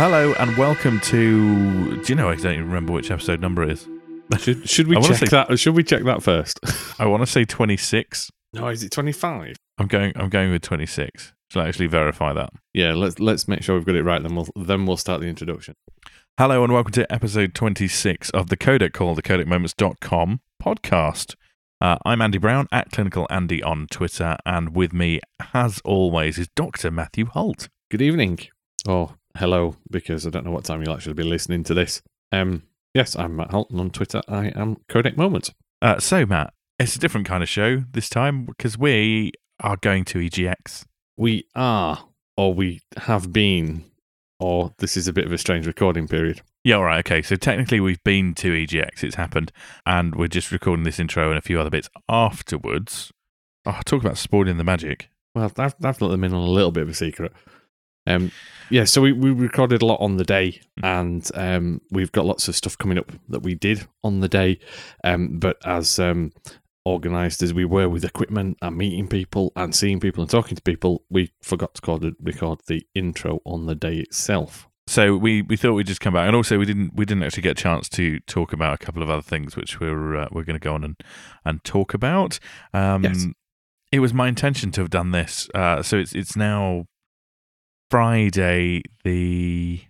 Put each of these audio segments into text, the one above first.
Hello and welcome to. Do you know I don't even remember which episode number it is. Should, should we I wanna check say- that? Should we check that first? I want to say twenty six. no, is it twenty five? I'm going. I'm going with twenty six. Shall I actually verify that? Yeah, let's let's make sure we've got it right. Then we'll then we'll start the introduction. Hello and welcome to episode twenty six of the Codec Call, the CodecMoments.com podcast. Uh, I'm Andy Brown at Clinical Andy on Twitter, and with me, as always, is Doctor Matthew Holt. Good evening. Oh, hello, because I don't know what time you'll actually be listening to this. Um, yes, I'm Matt Holton on Twitter. I am Codec Moment. Uh, so, Matt, it's a different kind of show this time because we are going to EGX. We are, or we have been, or this is a bit of a strange recording period. Yeah, all right, okay. So technically, we've been to EGX. It's happened, and we're just recording this intro and a few other bits afterwards. Oh, talk about spoiling the magic. Well, I've, I've let them in on a little bit of a secret. Um, yeah, so we, we recorded a lot on the day, and um, we've got lots of stuff coming up that we did on the day. Um, but as um, organised as we were with equipment and meeting people and seeing people and talking to people, we forgot to record, record the intro on the day itself. So we, we thought we'd just come back, and also we didn't we didn't actually get a chance to talk about a couple of other things which we're uh, we're going to go on and and talk about. Um, Yes. It was my intention to have done this. Uh, so it's it's now Friday the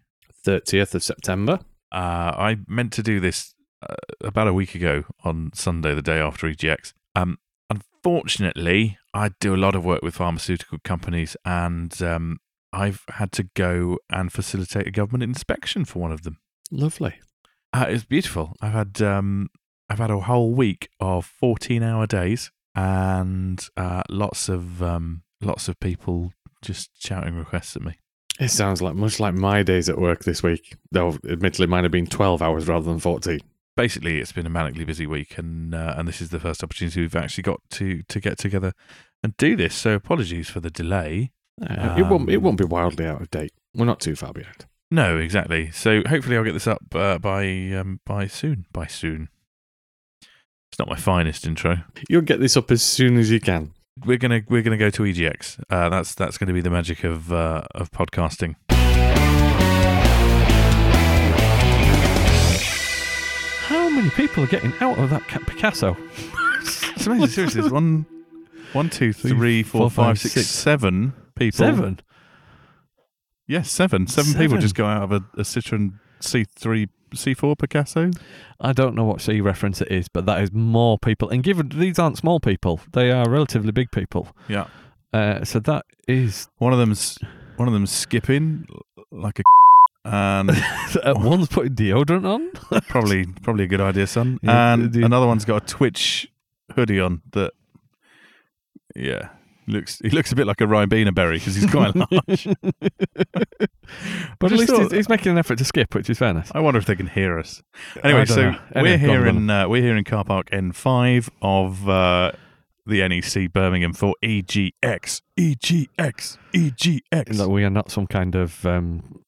30th of September. Uh, I meant to do this uh, about a week ago on Sunday, the day after EGX. Um, unfortunately, I do a lot of work with pharmaceutical companies, and um, I've had to go and facilitate a government inspection for one of them. Lovely. Uh, it's beautiful. I've had um, I've had a whole week of fourteen-hour days, and uh, lots of um, lots of people just shouting requests at me. It sounds like much like my days at work this week, though admittedly mine have been 12 hours rather than 14. basically it's been a manically busy week and uh, and this is the first opportunity we've actually got to to get together and do this so apologies for the delay Uh, it won't. It Um, won't be wildly out of date. We're not too far behind. no exactly so hopefully i'll get this up uh, by um by soon by soon it's not my finest intro You'll get this up as soon as you can. We're gonna we're gonna go to egx uh, that's that's gonna be the magic of uh, of podcasting How many people are getting out of that Picasso? it's amazing seriously there's one one two Three, three four four, five six six. people Seven. yes seven seven people just go out of a, a citroen c3 c4 picasso I don't know what C reference it is, but that is more people. And given these aren't small people, they are relatively big people. Yeah. Uh, so that is One of them's one of them's skipping like a and one's putting deodorant on. probably probably a good idea, son. And the- another one's got a Twitch hoodie on that yeah. Looks he looks a bit like a Ribena berry because he's quite large. But at least he's, he's making an effort to skip, which is fairness. I wonder if they can hear us. Anyway, so. Anyway, we're here on. in uh, we're here in car park N5 of uh, the NEC Birmingham for E EGX, EGX, EGX. That we are not some kind of um,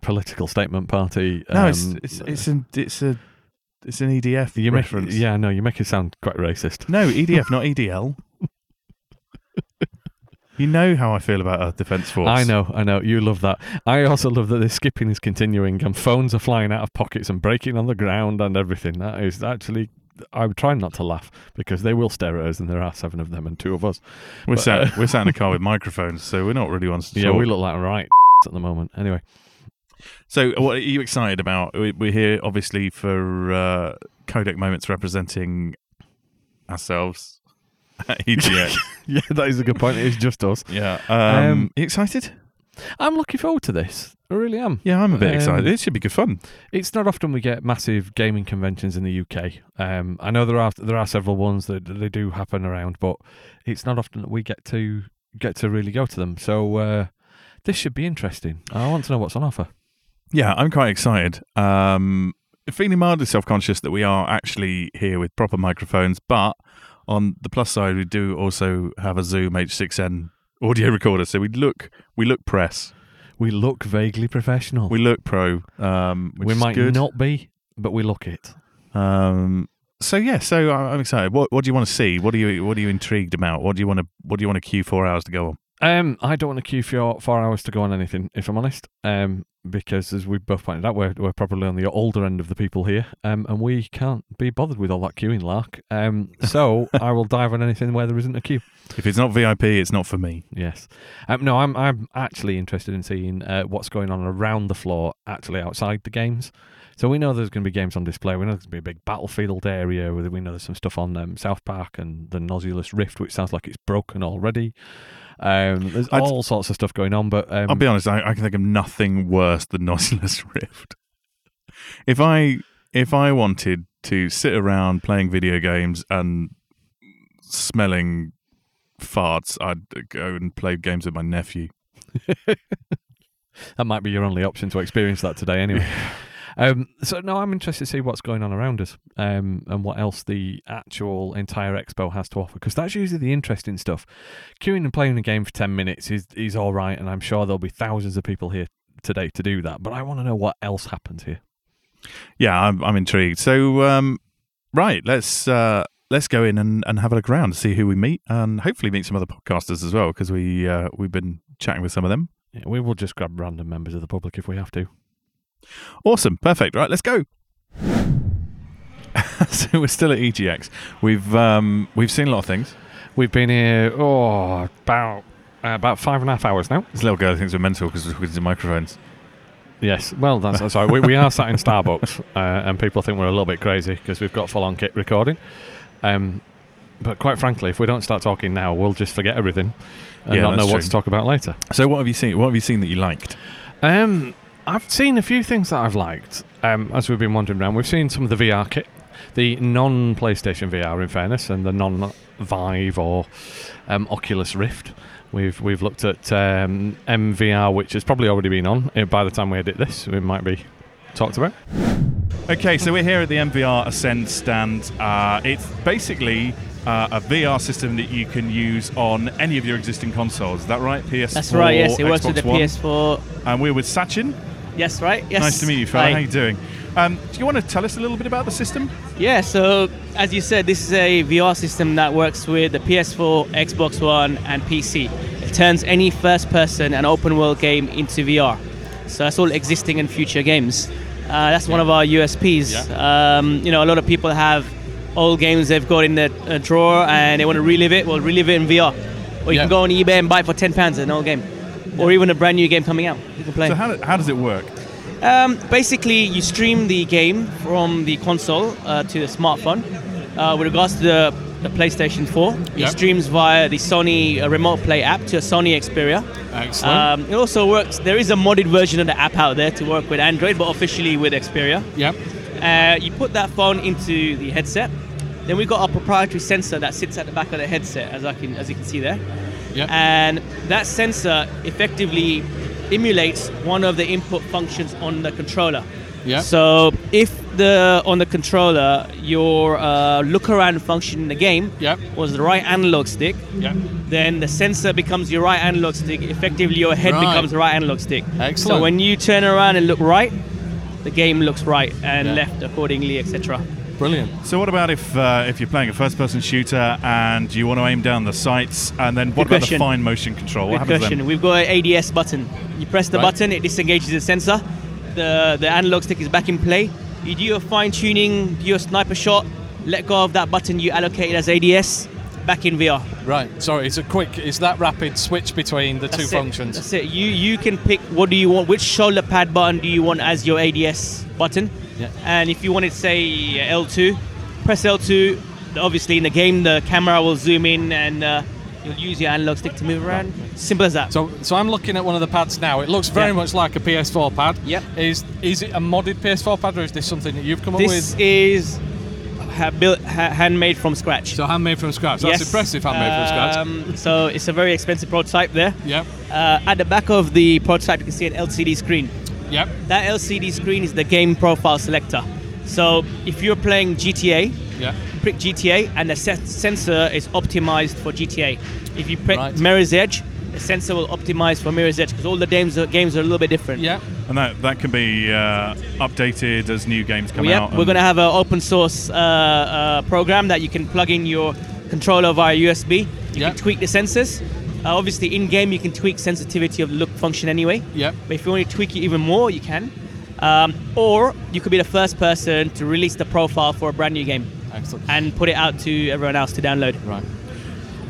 political statement party. No, it's um, it's it's an it's a it's an EDF you make, reference. Yeah, no, you make it sound quite racist. No, EDF, not EDL. you know how I feel about Earth Defence Force. I know, I know. You love that. I also love that the skipping is continuing and phones are flying out of pockets and breaking on the ground and everything. That is actually. I'm trying not to laugh because they will stare at us, and there are seven of them and two of us. We're But, sat uh, we're sat in a car with microphones, so we're not really ones to Yeah, talk. we look like right at the moment. Anyway, So, what are you excited about? We- We're here, obviously, for uh, Codec Moments representing ourselves EGX. yeah, that is a good point. It is just us. yeah. Um, Um, you excited? I'm looking forward to this. I really am. Yeah, I'm a bit um, excited. It should be good fun. It's not often we get massive gaming conventions in the UK. Um, I know there are there are several ones that they do happen around, but it's not often that we get to get to really go to them. So uh, this should be interesting. I want to know what's on offer. Yeah, I'm quite excited. Um, feeling mildly self conscious that we are actually here with proper microphones, but on the plus side, we do also have a Zoom H6n audio recorder, so we look we look press, We look vaguely professional. we look pro. Um, which We might good. not be, but we look it. Um, so yeah, so I'm excited. What what do you want to see? What are you what are you intrigued about? What do you want to what do you want to queue four hours to go on? Um, I don't want to queue for four hours to go on anything, if I'm honest. Um, because as we both pointed out, we're we're probably on the older end of the people here, um, and we can't be bothered with all that queuing lark. Um, so I will dive on anything where there isn't a queue. If it's not VIP, it's not for me. Yes. Um, no, I'm I'm actually interested in seeing uh, what's going on around the floor, actually outside the games. So we know there's going to be games on display. We know there's going to be a big battlefield area. We know there's some stuff on um, South Park and the Nosulus Rift, which sounds like it's broken already. Um, there's I'd- all sorts of stuff going on, but um, I'll be honest. I, I can think of nothing worse than Nosulus Rift. If I if I wanted to sit around playing video games and smelling farts, I'd go and play games with my nephew. that might be your only option to experience that today, anyway. Um, so no, I'm interested to see what's going on around us um, and what else the actual entire expo has to offer because that's usually the interesting stuff. Queuing and playing a game for ten minutes is is all right, and I'm sure there'll be thousands of people here today to do that. But I want to know what else happens here. Yeah, I'm, I'm intrigued. So, um, right, let's uh, let's go in and, and have a look around see who we meet, and hopefully meet some other podcasters as well because we uh, we've been chatting with some of them. Yeah, we will just grab random members of the public if we have to. Awesome, perfect. Right, let's go. so we're still at EGX. We've um, we've seen a lot of things. We've been here oh about uh, about five and a half hours now. This little girl thinks we're mental because we're talking to microphones. Yes, well, that's that's sorry. We, we are sat in Starbucks, uh, and people think we're a little bit crazy because we've got full on kit recording. Um, but quite frankly, if we don't start talking now, we'll just forget everything and Yeah, not know that's what true. to talk about later. So what have you seen? What have you seen that you liked? Um, I've seen a few things that I've liked. Um, as we've been wandering around, we've seen some of the VR kit, the non-PlayStation VR, in fairness, and the non-Vive or um, Oculus Rift. We've we've looked at um, MVR, which has probably already been on uh, by the time we edit this. It might be talked about. Okay, so we're here at the MVR Ascend stand. Uh, it's basically uh, a VR system that you can use on any of your existing consoles. Is that right? PS4, That's right. Yes, it works with Xbox the One. PS4. And we're with Sachin. Yes, right. Yes. Nice to meet you. Hi. How you doing? Um, do you want to tell us a little bit about the system? Yeah. So as you said, this is a VR system that works with the PS4, Xbox One, and PC. It turns any first-person and open-world game into VR. So that's all existing and future games. Uh, that's one of our USPs. Um, you know, a lot of people have old games they've got in their uh, drawer and they want to relive it. Well, relive it in VR. Or you Yeah. can go on eBay and buy it for ten pounds an old game, or even a brand new game coming out. You can play. So how, how does it work? Um, basically, you stream the game from the console uh, to the smartphone. Uh, with regards to the, the PlayStation 4, it streams via the Sony uh, Remote Play app to a Sony Xperia. Excellent. Um, it also works. There is a modded version of the app out there to work with Android, but officially with Xperia. yep. Uh, you put that phone into the headset. Then we've got our proprietary sensor that sits at the back of the headset, as I can as you can see there. Yep. And that sensor effectively emulates one of the input functions on the controller. Yep. So if the on the controller your uh, look around function in the game Yep. was the right analog stick, Yep. then the sensor becomes your right analog stick. Effectively, your head Right. becomes the right analog stick. Excellent. So when you turn around and look right, the game looks right and Yeah. left accordingly, etc. Brilliant. So what about if uh, if you're playing a first-person shooter and you want to aim down the sights, and then what Good about question. the fine motion control? What Good happens question. then? We've got an ADS button. You press the Right. button, it disengages the sensor. The the analog stick is back in play. You do your fine tuning, do your sniper shot, let go of that button you allocated as ADS, back in VR. Right. Sorry, it's a quick. It's that rapid switch between the two it. functions. That's it. You you can pick what do you want, which shoulder pad button do you want as your ADS button. Yeah. And if you want wanted say L2, press L2. Obviously in the game the camera will zoom in and uh, you'll use your analog stick to move around. Simple as that. So, so I'm looking at one of the pads now. It looks very Yeah. much like a PS4 pad. Yeah. Is is it a modded PS4 pad or is this something that you've come up with? this is ha- built ha- handmade from scratch. So handmade from scratch. That's Yes. impressive. Handmade from scratch. Um, so it's a very expensive prototype there. Yep. Uh, at the back of the prototype, you can see an LCD screen. Yep. That LCD screen is the game profile selector. So if you're playing GTA, Yep. pick GTA, and the se- sensor is optimized for GTA. If you pick Right. Mirror's Edge, the sensor will optimize for Mirror's Edge because all the games are, games are a little bit different. Yep. And that that can be uh, updated as new games come Yep, out. we're going to have an open source uh, uh, program that you can plug in your controller via USB. You Yep. can tweak the sensors. Uh, obviously, in game you can tweak sensitivity of the look function anyway. Yep. But if you want to tweak it even more, you can. Um, or you could be the first person to release the profile for a brand new game Excellent. and put it out to everyone else to download. Right.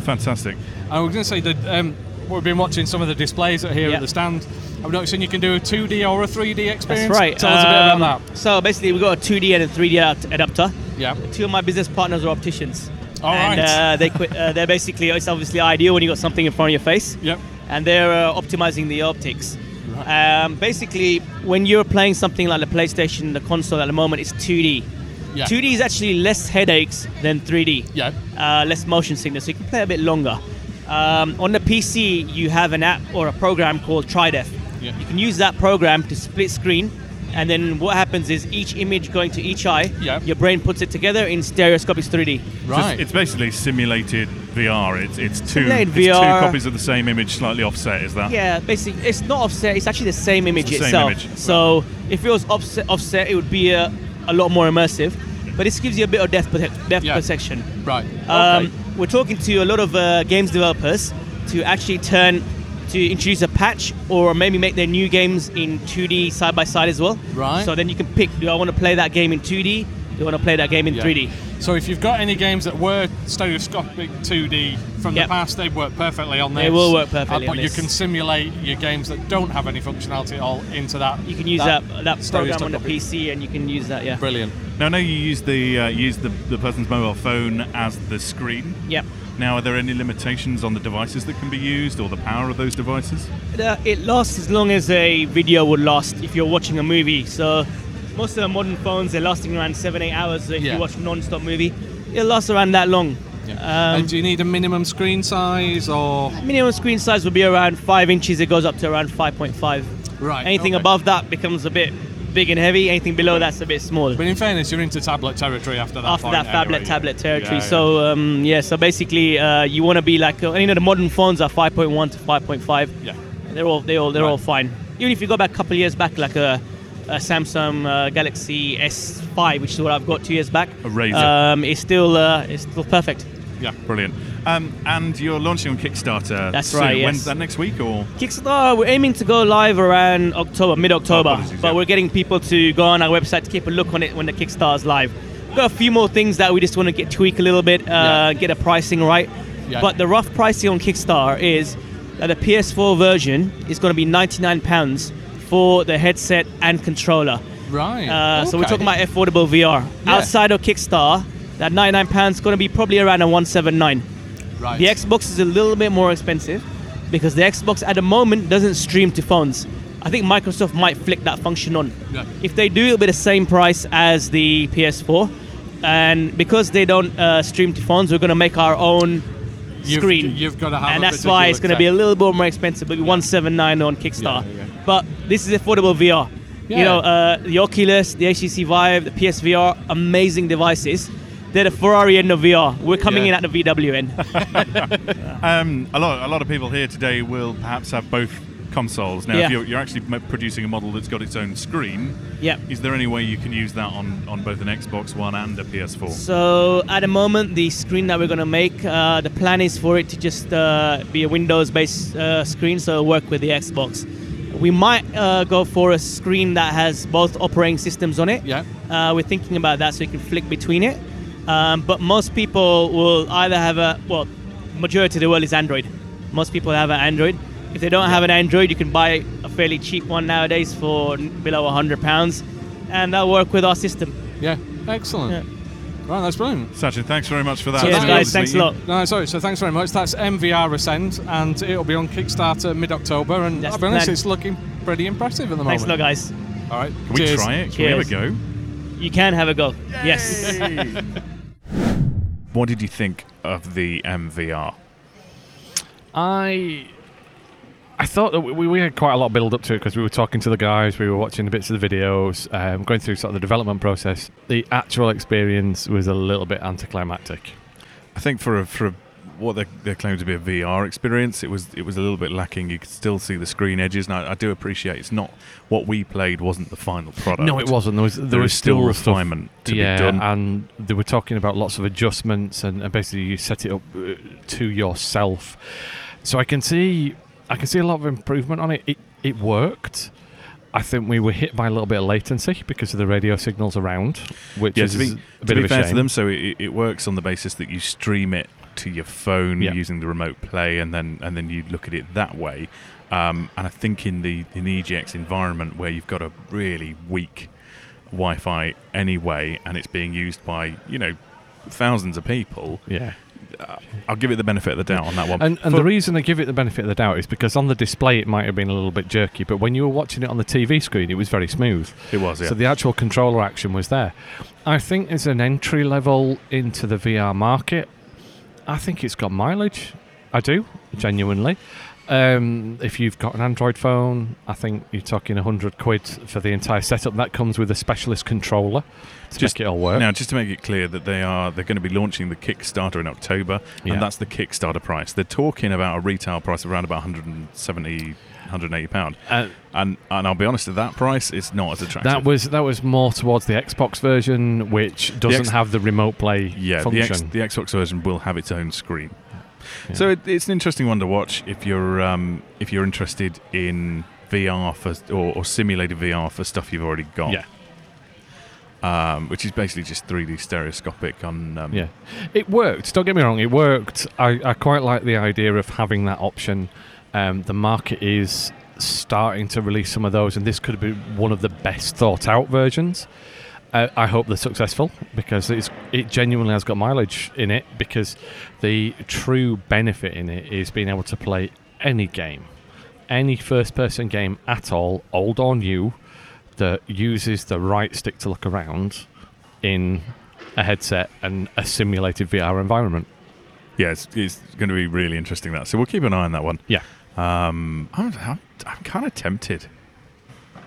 Fantastic. I was going to say that um, we've been watching some of the displays that are here Yeah. at the stand. I'm noticing you can do a 2D or a 3D experience. That's right. Tell us a bit Um, about that. So basically, we've got a 2D and a 3D adapter. Yeah. Two of my business partners are opticians. All and right. uh, they quit, uh, they're basically it's obviously ideal when you've got something in front of your face. Yep. and they're uh, optimizing the optics. Um, basically, when you're playing something like the PlayStation, the console at the moment is 2D. Yeah. 2D is actually less headaches than 3D. Yeah. Uh, less motion sickness, so you can play a bit longer. Um, on the PC, you have an app or a program called TriDef. Yeah. You can use that program to split screen, and then what happens is each image going to each eye, Yeah. your brain puts it together in stereoscopic 3D. So Right. it's, it's basically simulated VR. It's it's two, it's two copies of the same image, slightly offset. Is that? Yeah, basically, it's not offset. It's actually the same image the same itself. image. So if it was offset, offset, it would be a, a lot more immersive. But this gives you a bit of depth, depth Yeah. perception. Right. Um, okay. We're talking to a lot of uh, games developers to actually turn to introduce a patch or maybe make their new games in 2D side by side as well. Right. So then you can pick: Do I want to play that game in 2D? Do I want to play that game in Yeah. 3D? So if you've got any games that were stereoscopic 2D from Yep. the past, they work perfectly on this. They will work perfectly Uh, on but this. you can simulate your games that don't have any functionality at all into that. You can use that that, program on the. PC, and you can use that. Yeah. Brilliant. Now, I know you use the uh, use the, the person's mobile phone as the screen. Yep. Now, are there any limitations on the devices that can be used or the power of those devices? Uh, it lasts as long as a video would last if you're watching a movie. So most of the modern phones they're lasting around seven eight hours. So if Yeah. you watch a non-stop movie, it'll last around that long. Yeah. Um, and do you need a minimum screen size or minimum screen size would be around five inches. It goes up to around five point five. right? Anything okay. above that becomes a bit big and heavy. Anything below that's a bit small. But in fairness, you're into tablet territory after that. After that phablet anyway, tablet territory. Yeah, yeah. So um, yeah, so basically uh, you want to be like uh, you know the modern phones are 5.1 to 5.5. yeah. They're all they all they're Right. all fine. Even if you go back a couple of years back, like a, a Samsung uh, Galaxy S5, which is what I've got two years back, um, it's still uh, it's still perfect. Yeah. Brilliant. Um, and you're launching on Kickstarter. That's soon. right, yes. When's that next week or? Kickstarter, we're aiming to go live around October, mid-October, Oh, but yeah. we're getting people to go on our website to keep a look on it when the Kickstarter's live. We've got a few more things that we just want to get tweak a little bit, uh, Yeah. get a pricing right. Yeah. But the rough pricing on Kickstarter is that the PS4 version is going to be 99 pounds for the headset and controller. Right. Uh, So we're talking about affordable VR. Yeah. Outside of Kickstarter, that 99 pounds is going to be probably around a 179. right. The Xbox is a little bit more expensive because the Xbox at the moment doesn't stream to phones. I think Microsoft might flick that function on. Yeah. If they do, it'll be the same price as the PS4. And because they don't uh, stream to phones, we're going to make our own You've- screen. you've gotta have and a that's why it's going to be a little bit more expensive, but 179 on Kickstarter. Yeah, yeah. But this is affordable VR. Yeah. You know, uh, the Oculus, the HTC Vive, the PSVR, amazing devices. They're the Ferrari end of VR. We're coming Yeah. in at the VW end. Um, a lot, a lot of people here today will perhaps have both consoles. Now, Yeah. if you're, you're actually producing a model that's got its own screen, yep. is there any way you can use that on, on both an Xbox One and a PS4? So at the moment, the screen that we're going to make, uh, the plan is for it to just uh, be a Windows-based uh, screen, so it'll work with the Xbox. We might uh, go for a screen that has both operating systems on it. Yeah. Uh, we're thinking about that, so you can flick between it. Um, but most people will either have a well, majority of the world is Android. Most people have an Android. If they don't have an Android, you can buy a fairly cheap one nowadays for below hundred pounds, and that'll work with our system. Yeah. Excellent. Yeah. Right. That's brilliant. Sachin, thanks very much for that. Cheers, It's guys. Thanks a lot. No, sorry. So thanks very much. That's MVR Ascend, and it'll be on Kickstarter mid-October. And That's I'll be honest, plan. it's looking pretty impressive at the moment. Thanks a lot, guys. All right. Can we try it? Can we have a go? You can have a go. Yes. What did you think of the MVR? I I thought that we, we had quite a lot build up to it because we were talking to the guys, we were watching the bits of the videos, um, going through sort of the development process. The actual experience was a little bit anticlimactic. I think for a, for a, what they, they claim to be a VR experience, it was it was a little bit lacking. You could still see the screen edges, and I, I do appreciate it's not what we played wasn't the final product. No, it wasn't. There was there, There was still still stuff- refinement to yeah, be done. and they were talking about lots of adjustments, and, and basically you set it up uh, to yourself. so I can see I can see a lot of improvement on it. It it worked. I think we were hit by a little bit of latency because of the radio signals around, which Yeah, is to be, a to bit be of a fair shame. to them, so it, it works on the basis that you stream it to your phone Yeah. using the remote play, and then and then you look at it that way. Um, and I think in the in the EGX environment where you've got a really weak Wi-Fi anyway, and it's being used by you know thousands of people, Yeah. I'll give it the benefit of the doubt on that one. And, and For- the reason I give it the benefit of the doubt is because on the display it might have been a little bit jerky, but when you were watching it on the TV screen, it was very smooth. it was yeah. So the actual controller action was there. I think as an entry level into the VR market, I think it's got mileage. I do, genuinely. Um, if you've got an Android phone, I think you're talking 100 quid for the entire setup. That comes with a specialist controller to Just- make it all work. Now, just to make it clear that they are they're going to be launching the Kickstarter in October, Yeah. and that's the Kickstarter price. They're talking about a retail price of around about 170, 180 pound, Uh, and and I'll be honest, at that price, it's not as attractive. that was that was more towards the Xbox version, which doesn't X- have the remote play yeah, the. X, the Xbox version will have its own screen. Yeah. So it, it's an interesting one to watch if you're um, if you're interested in VR for or, or simulated VR for stuff you've already got. Yeah. Um, which is basically just 3D stereoscopic on. Um, Yeah, it worked. Don't get me wrong, it worked. I, I quite like the idea of having that option. Um, the market is starting to release some of those, and this could be one of the best thought out versions. Uh, I hope they're successful because it genuinely has got mileage in it. Because the true benefit in it is being able to play any game, any first-person game at all, old or new, that uses the right stick to look around in a headset and a simulated VR environment. yeah, it's, it's going to be really interesting that. So we'll keep an eye on that one. Yeah. Um, I'm, I'm, I'm kind of tempted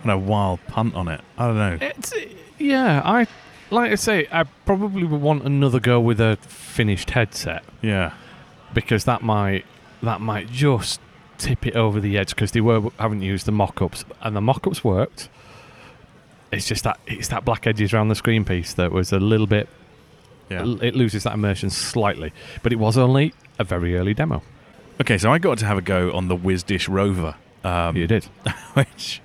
on a wild punt on it. I don't know. It's yeah, I like I say, I probably would want another go with a finished headset Yeah. because that might that might just tip it over the edge because they were haven't used the mock-ups and the mock-ups worked. It's just that it's that black edges around the screen piece that was a little bit. Yeah. It loses that immersion slightly, but it was only a very early demo. Okay, so I got to have a go on the WizDish ROVR, um, you did. which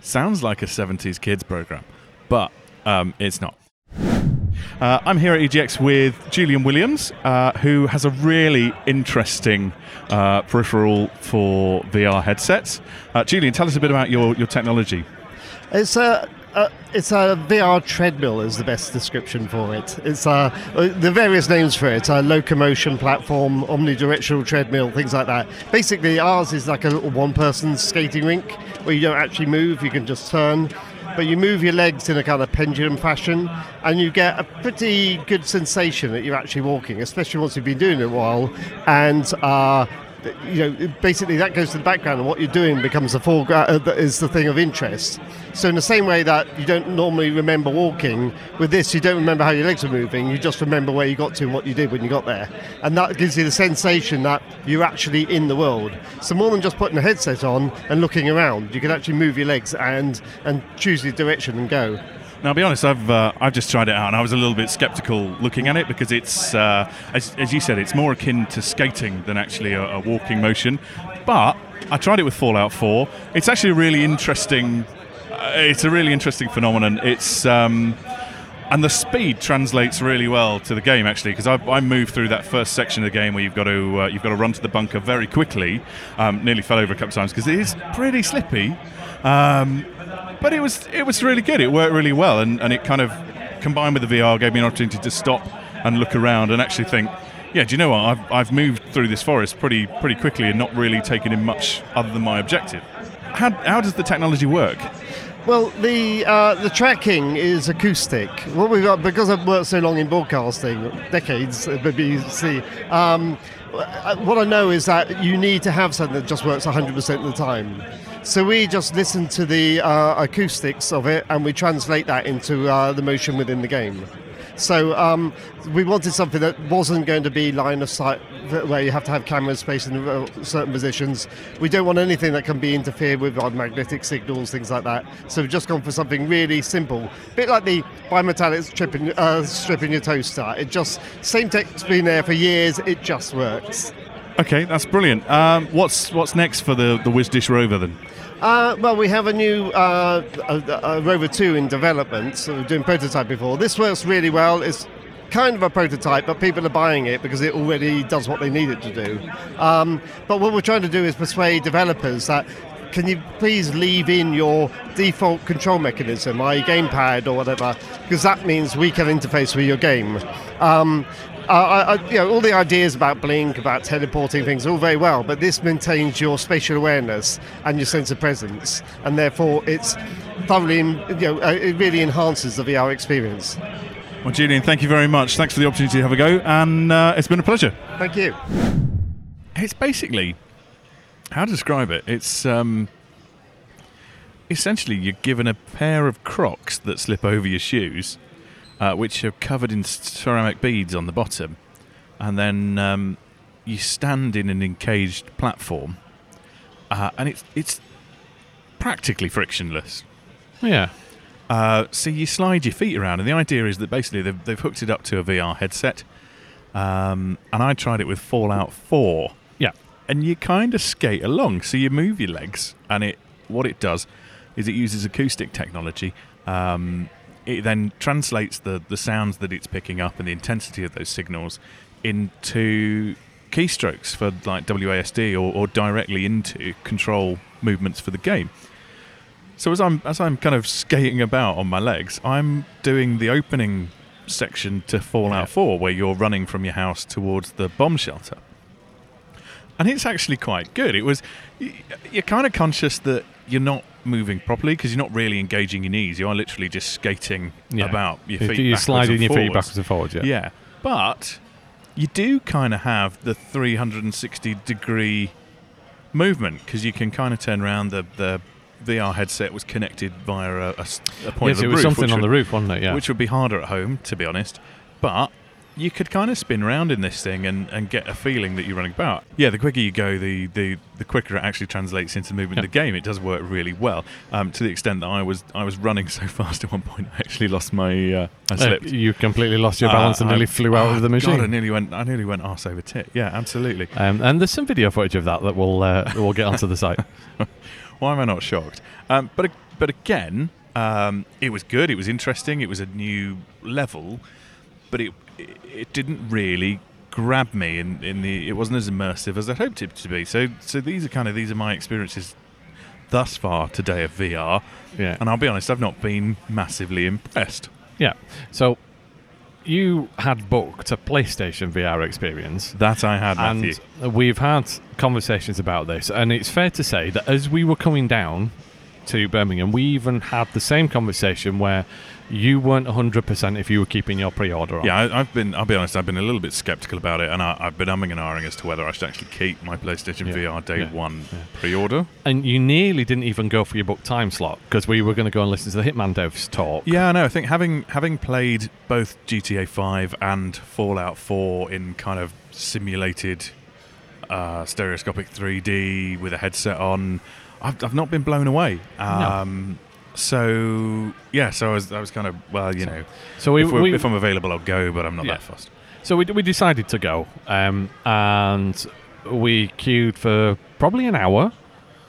sounds like a 70s kids program, but um, it's not. Uh, I'm here at EGX with Julian Williams, uh, who has a really interesting uh, peripheral for VR headsets. Uh, Julian, tell us a bit about your, your technology. It's a, a it's a VR treadmill is the best description for it. It's uh, the various names for it: a locomotion platform, omnidirectional treadmill, things like that. Basically, ours is like a little one-person skating rink where you don't actually move; you can just turn. But you move your legs in a kind of pendulum fashion, and you get a pretty good sensation that you're actually walking, especially once you've been doing it a while. And uh, you know, basically that goes to the background, and what you're doing becomes the foreground. Uh, that is the thing of interest. So in the same way that you don't normally remember walking, with this you don't remember how your legs are moving. You just remember where you got to and what you did when you got there, and that gives you the sensation that you're actually in the world. So more than just putting a headset on and looking around, you can actually move your legs and and choose your direction and go. Now, I'll be honest, I've uh, I've just tried it out, and I was a little bit skeptical looking at it because it's, uh, as, as you said, it's more akin to skating than actually a, a walking motion. But I tried it with Fallout 4. It's actually a really interesting. Uh, it's a really interesting phenomenon. It's um, and the speed translates really well to the game actually because I, I moved through that first section of the game where you've got to uh, you've got to run to the bunker very quickly. Um, nearly fell over a couple of times because it is pretty slippy. Um, but it was it was really good. It worked really well, and, and it kind of combined with the VR gave me an opportunity to stop and look around and actually think, yeah, do you know what? I've, I've moved through this forest pretty pretty quickly and not really taken in much other than my objective. How, how does the technology work? Well, the uh, the tracking is acoustic. What we've got because I've worked so long in broadcasting, decades at BBC. Um, uh, what I know is that you need to have something that just works 100% of the time. So we just listen to the uh, acoustics of it and we translate that into uh, the motion within the game. So um, we wanted something that wasn't going to be line of sight, where you have to have cameras spaced in uh, certain positions. We don't want anything that can be interfered with on magnetic signals, things like that. So we've just gone for something really simple, a bit like the bimetallic stripping, uh, stripping your toaster. It just same tech's been there for years. It just works. Okay, that's brilliant. Um, what's what's next for the the WizDish ROVR then? Uh, well, we have a new uh, a, a ROVR 2 in development, so we're doing prototype before. This works really well. It's kind of a prototype, but people are buying it because it already does what they need it to do. Um, but what we're trying to do is persuade developers that can you please leave in your default control mechanism, i.e. gamepad or whatever, because that means we can interface with your game. Um, uh, I, I, you know, all the ideas about Blink, about teleporting things, all very well, but this maintains your spatial awareness and your sense of presence, and therefore it's thoroughly, you know, uh, it really enhances the VR experience. Well, Julian, thank you very much. Thanks for the opportunity to have a go, and uh, it's been a pleasure. Thank you. It's basically how to describe it. It's um, essentially you're given a pair of Crocs that slip over your shoes, uh, which are covered in ceramic beads on the bottom, and then um, you stand in an encaged platform, uh, and it's it's practically frictionless. Yeah. Uh, so you slide your feet around, and the idea is that basically they've, they've hooked it up to a VR headset. Um, and I tried it with Fallout 4. Yeah. And you kind of skate along. So you move your legs, and it what it does is it uses acoustic technology. Um, it then translates the, the sounds that it's picking up and the intensity of those signals into keystrokes for like WASD or, or directly into control movements for the game. So as I'm as I'm kind of skating about on my legs, I'm doing the opening section to Fallout 4, where you're running from your house towards the bomb shelter, and it's actually quite good. It was you're kind of conscious that you're not moving properly because you're not really engaging your knees. You are literally just skating Yeah. about your You're- feet. You're sliding your feet backwards and forwards. Yeah. Yeah, but you do kind of have the 360 degree movement because you can kind of turn around. The the VR headset was connected via a point Yes, of the it was roof, something on would, the roof, wasn't it? Yeah. which would be harder at home, to be honest. But you could kind of spin around in this thing and, and get a feeling that you're running about. Yeah, the quicker you go, the the, the quicker it actually translates into movement in the game. It does work really well. Um, to the extent that I was I was running so fast at one point, I actually lost my uh, I Uh, slipped. you completely lost your balance Uh, and nearly I- flew out oh, of the machine. God, I nearly went. I nearly went arse over tit. Yeah, absolutely. Um, and there's some video footage of that that we'll uh, we'll get onto the site. Why am I not shocked? Um, but but again, um, it was good. It was interesting. It was a new level, but it it, didn't really grab me in, in the. It wasn't as immersive as I hoped it to be. So so these are kind of these are my experiences thus far today of VR. Yeah. And I'll be honest, I've not been massively impressed. Yeah. So you had booked a PlayStation VR experience. That I had, Matthew. And we've had conversations about this, and it's fair to say that as we were coming down to Birmingham, we even had the same conversation where you weren't 100% if you were keeping your pre order on. Yeah, I, I've been. I'll be honest. I've been a little bit skeptical about it, and I, I've been umming and ahhing as to whether I should actually keep my PlayStation Yeah, VR Day yeah, One yeah. pre-order. And you nearly didn't even go for your book time slot because we were going to go and listen to the Hitman devs talk. Yeah, no. I think having having played both GTA Five and Fallout Four in kind of simulated uh, stereoscopic 3D with a headset on, I've, I've not been blown away. Um, So yeah, so I was I was kind of well, you know, So we, if, we're, if I'm available, I'll go, but I'm not Yeah. that fast. So we, we decided to go, um, and we queued for probably an hour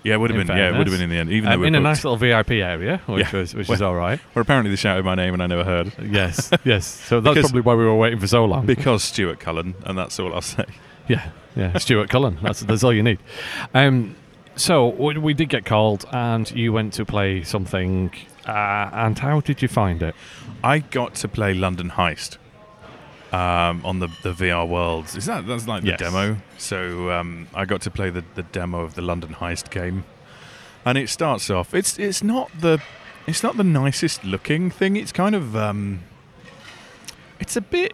Yeah, it would have been. Yeah, it would have been in the end, even though um, we're in a nice little VIP area, which Yeah. was which is all right. Well, apparently they shouted my name and I never heard Yes, yes. So that's Because- probably why we were waiting for so long. because Stuart Cullen, and that's all I'll say. yeah, yeah. Stuart Cullen. That's that's all you need. Um, so we, did get called, and you went to play something. Uh, and how did you find it? I got to play London Heist um, on the, the VR Worlds. Is that that's like the Yes. demo? So um, I got to play the, the demo of the London Heist game, and it starts off. It's it's not the it's not the nicest looking thing. It's kind of um, it's a bit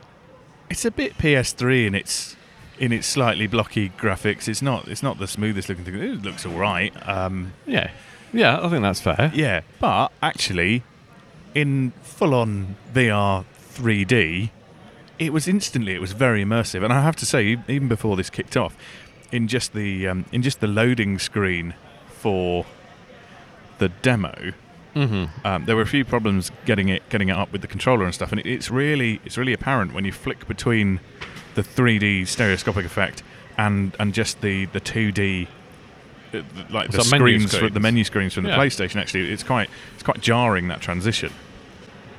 it's a bit PS3 and its in its slightly blocky graphics. It's not it's not the smoothest looking thing. It looks all right. Um, Yeah, yeah. I think that's fair. yeah, but actually, in full-on VR 3D, it was instantly. It was very immersive, and I have to say, even before this kicked off, in just the um, in just the loading screen for the demo, Mm-hmm. um, there were a few problems getting it getting it up with the controller and stuff, and it, it's really it's really apparent when you flick between the 3D stereoscopic effect and and just the the two D. uh, Like the screens, for, the menu screens from the Yeah. PlayStation. Actually, it's quite it's quite jarring that transition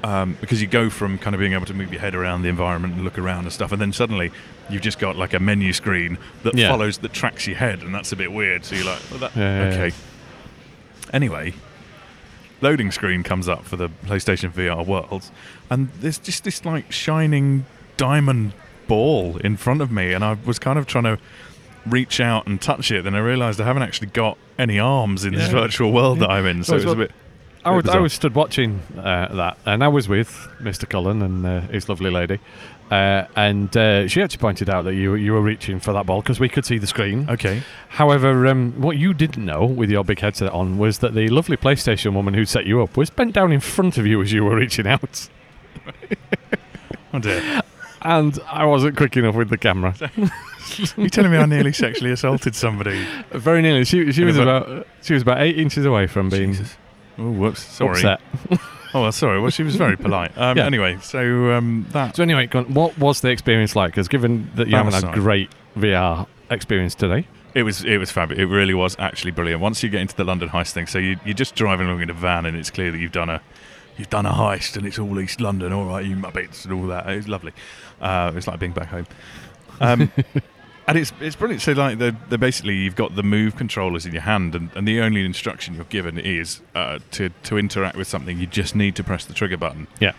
um, because you go from kind of being able to move your head around the environment and look around and stuff, and then suddenly you've just got like a menu screen that Yeah. follows that tracks your head, and that's a bit weird. So you're like, well, that, yeah, okay. Anyway, loading screen comes up for the PlayStation VR Worlds, and there's just this like shining diamond ball in front of me, and I was kind of trying to reach out and touch it. Then I realised I haven't actually got any arms in this virtual world that I'm in, so it's a bit. I was, I was stood watching uh, that, and I was with Mr. Cullen and uh, his lovely lady, uh, and uh, she actually pointed out that you you were reaching for that ball because we could see the screen. Okay. However, um, what you didn't know with your big headset on was that the lovely PlayStation woman who set you up was bent down in front of you as you were reaching out, Oh dear. and I wasn't quick enough with the camera. You're telling me I nearly sexually assaulted somebody? Very nearly. She she was about she was about eight inches away from being Jesus. Oh, whoops. Sorry. upset. Oh, sorry. Well, she was very polite. Um, Yeah. Anyway, so um, that. So anyway, on, what was the experience like? Because given that you haven't had nice. great VR experience today, It was it was fabulous. It really was actually brilliant. Once you get into the London heist thing, so you, you're just driving along in a van, and it's clear that you've done a you've done a heist, and it's all East London. All right, you muppets and all that. It was lovely. Uh, it's like being back home. Um, and it's it's brilliant. So like the the basically you've got the move controllers in your hand, and, and the only instruction you're given is uh, to to interact with something. You just need to press the trigger button. Yeah.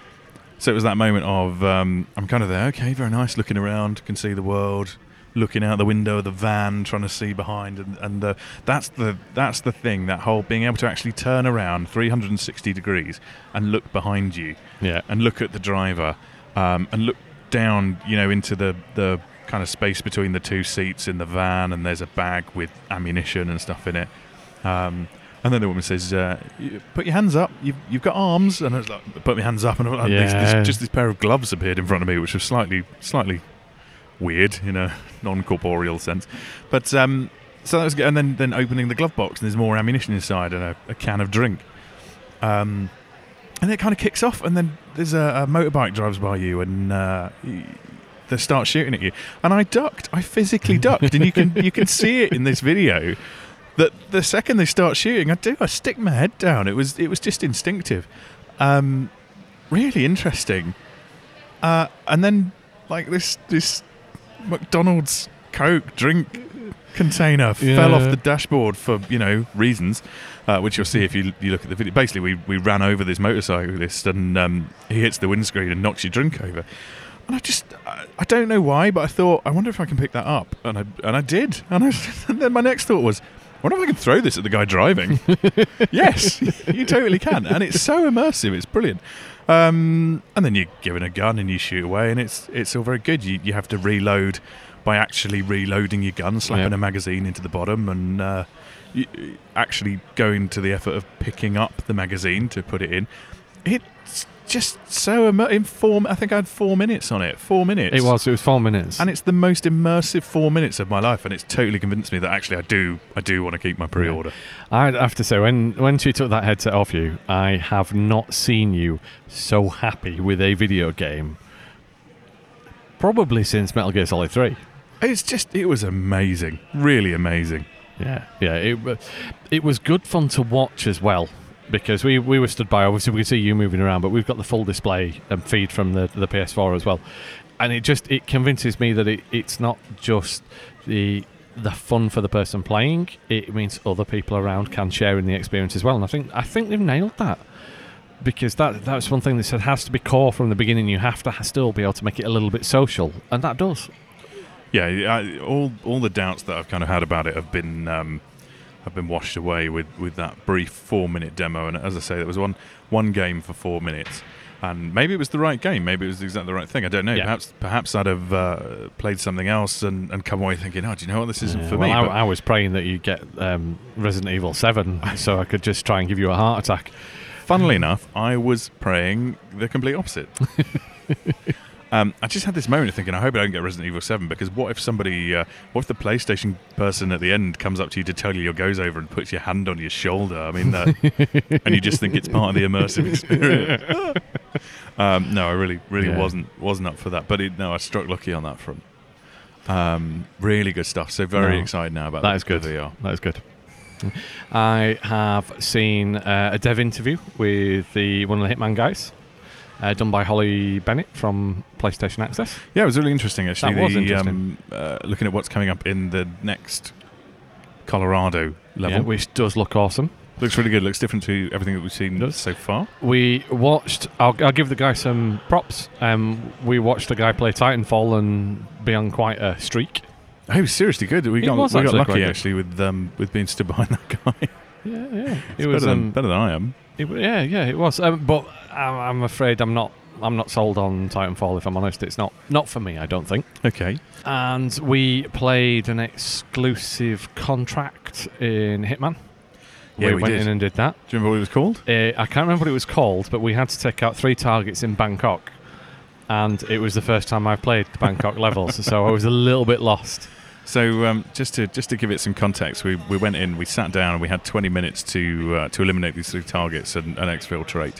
So it was that moment of um, I'm kind of there. Okay, very nice. Looking around, can see the world. Looking out the window of the van, trying to see behind, and, and uh, that's the that's the thing. That whole being able to actually turn around 360 degrees and look behind you, yeah, and look at the driver, um, and look down, you know, into the the kind of space between the two seats in the van, and there's a bag with ammunition and stuff in it. Um, and then the woman says, uh, "Put your hands up. You've, you've got arms." And I was like, "Put my hands up." And like, Yeah. this, just this pair of gloves appeared in front of me, which was slightly slightly weird in a non-corporeal sense. But um, so that was good. And then then opening the glove box, and there's more ammunition inside and a, a can of drink. Um, and it kind of kicks off, and then there's a, a motorbike drives by you, and uh, they start shooting at you. And I ducked. I physically ducked, and you can you can see it in this video. That the second they start shooting, I do. I stick my head down. It was it was just instinctive. Um, really interesting. Uh, and then like this this McDonald's Coke drink container fell off the dashboard for you know reasons, uh, which you'll see if you you look at the video. Basically, we we ran over this motorcyclist and um, he hits the windscreen and knocks your drink over. And I just I, I don't know why, but I thought I wonder if I can pick that up, and I and I did. And, I, and then my next thought was. I wonder if I can throw this at the guy driving. yes, you totally can, and it's so immersive. It's brilliant. Um, and then you're given a gun and you shoot away, and it's it's all very good. You you have to reload by actually reloading your gun, slapping Yeah. a magazine into the bottom, and uh, actually going to the effort of picking up the magazine to put it in. It's just so immer- in four. I think I had four minutes on it. Four minutes. it was. It was four minutes. and it's the most immersive four minutes of my life, and it's totally convinced me that actually I do I do want to keep my pre-order. I'd have to say, when when she took that headset off you, I have not seen you so happy with a video game. Probably since Metal Gear Solid Three. It's just it was amazing, really amazing. Yeah, yeah. It wa- it was good fun to watch as well because we, we were stood by. Obviously, we could see you moving around, but we've got the full display and feed from the the PS4 as well, and it just it convinces me that it, it's not just the the fun for the person playing. It means other people around can share in the experience as well, and I think I think they've nailed that. Because that that's one thing they said has to be core from the beginning. You have to still be able to make it a little bit social, and that does. Yeah, I, all all the doubts that I've kind of had about it have been um, have been washed away with, with that brief four minute demo. And as I say, there was one one game for four minutes, and maybe it was the right game, maybe it was exactly the right thing. I don't know. Yeah. Perhaps perhaps I'd have uh, played something else and, and come away thinking, oh, do you know what, this isn't Yeah, for well, me. I, But- I was praying that you get um, Resident Evil Seven, so I could just try and give you a heart attack. Funnily enough, I was praying the complete opposite. um, I just had this moment of thinking, I hope I don't get Resident Evil 7 because what if somebody, uh, what if the PlayStation person at the end comes up to you to tell you your goes over and puts your hand on your shoulder? I mean, uh, and you just think it's part of the immersive experience. um, no, I really, really Yeah. wasn't wasn't up for that. But it, no, I struck lucky on that front. Um, really good stuff. So very No. excited now about That the, is good. VR. That is good. I have seen uh, a dev interview with the one of the Hitman guys, uh, done by Holly Bennett from PlayStation Access. Yeah, it was really interesting actually. That was interesting. Um, uh, looking at what's coming up in the next Colorado level. Yeah, which does look awesome. Looks really good. Looks different to everything that we've seen so far. We watched. I'll, I'll give the guy some props. Um, we watched a guy play Titanfall and be on quite a streak. Oh, it was seriously good. We got we got lucky actually with um, with being stood behind that guy. Yeah, yeah. It's It was. better, than, Um, better than I am. It, yeah, yeah, it was. Um, but I'm, I'm afraid I'm not. I'm not sold on Titanfall. If I'm honest, it's not not for me. I don't think. Okay. And we played an exclusive contract in Hitman. Yeah, we went did. in and did that. Do you remember what it was called? Uh, I can't remember what it was called, but we had to take out three targets in Bangkok, and it was the first time I played the Bangkok levels, so I was a little bit lost. So um, just to just to give it some context, we, we went in, we sat down, and we had 20 minutes to uh, to eliminate these three targets and, and exfiltrate.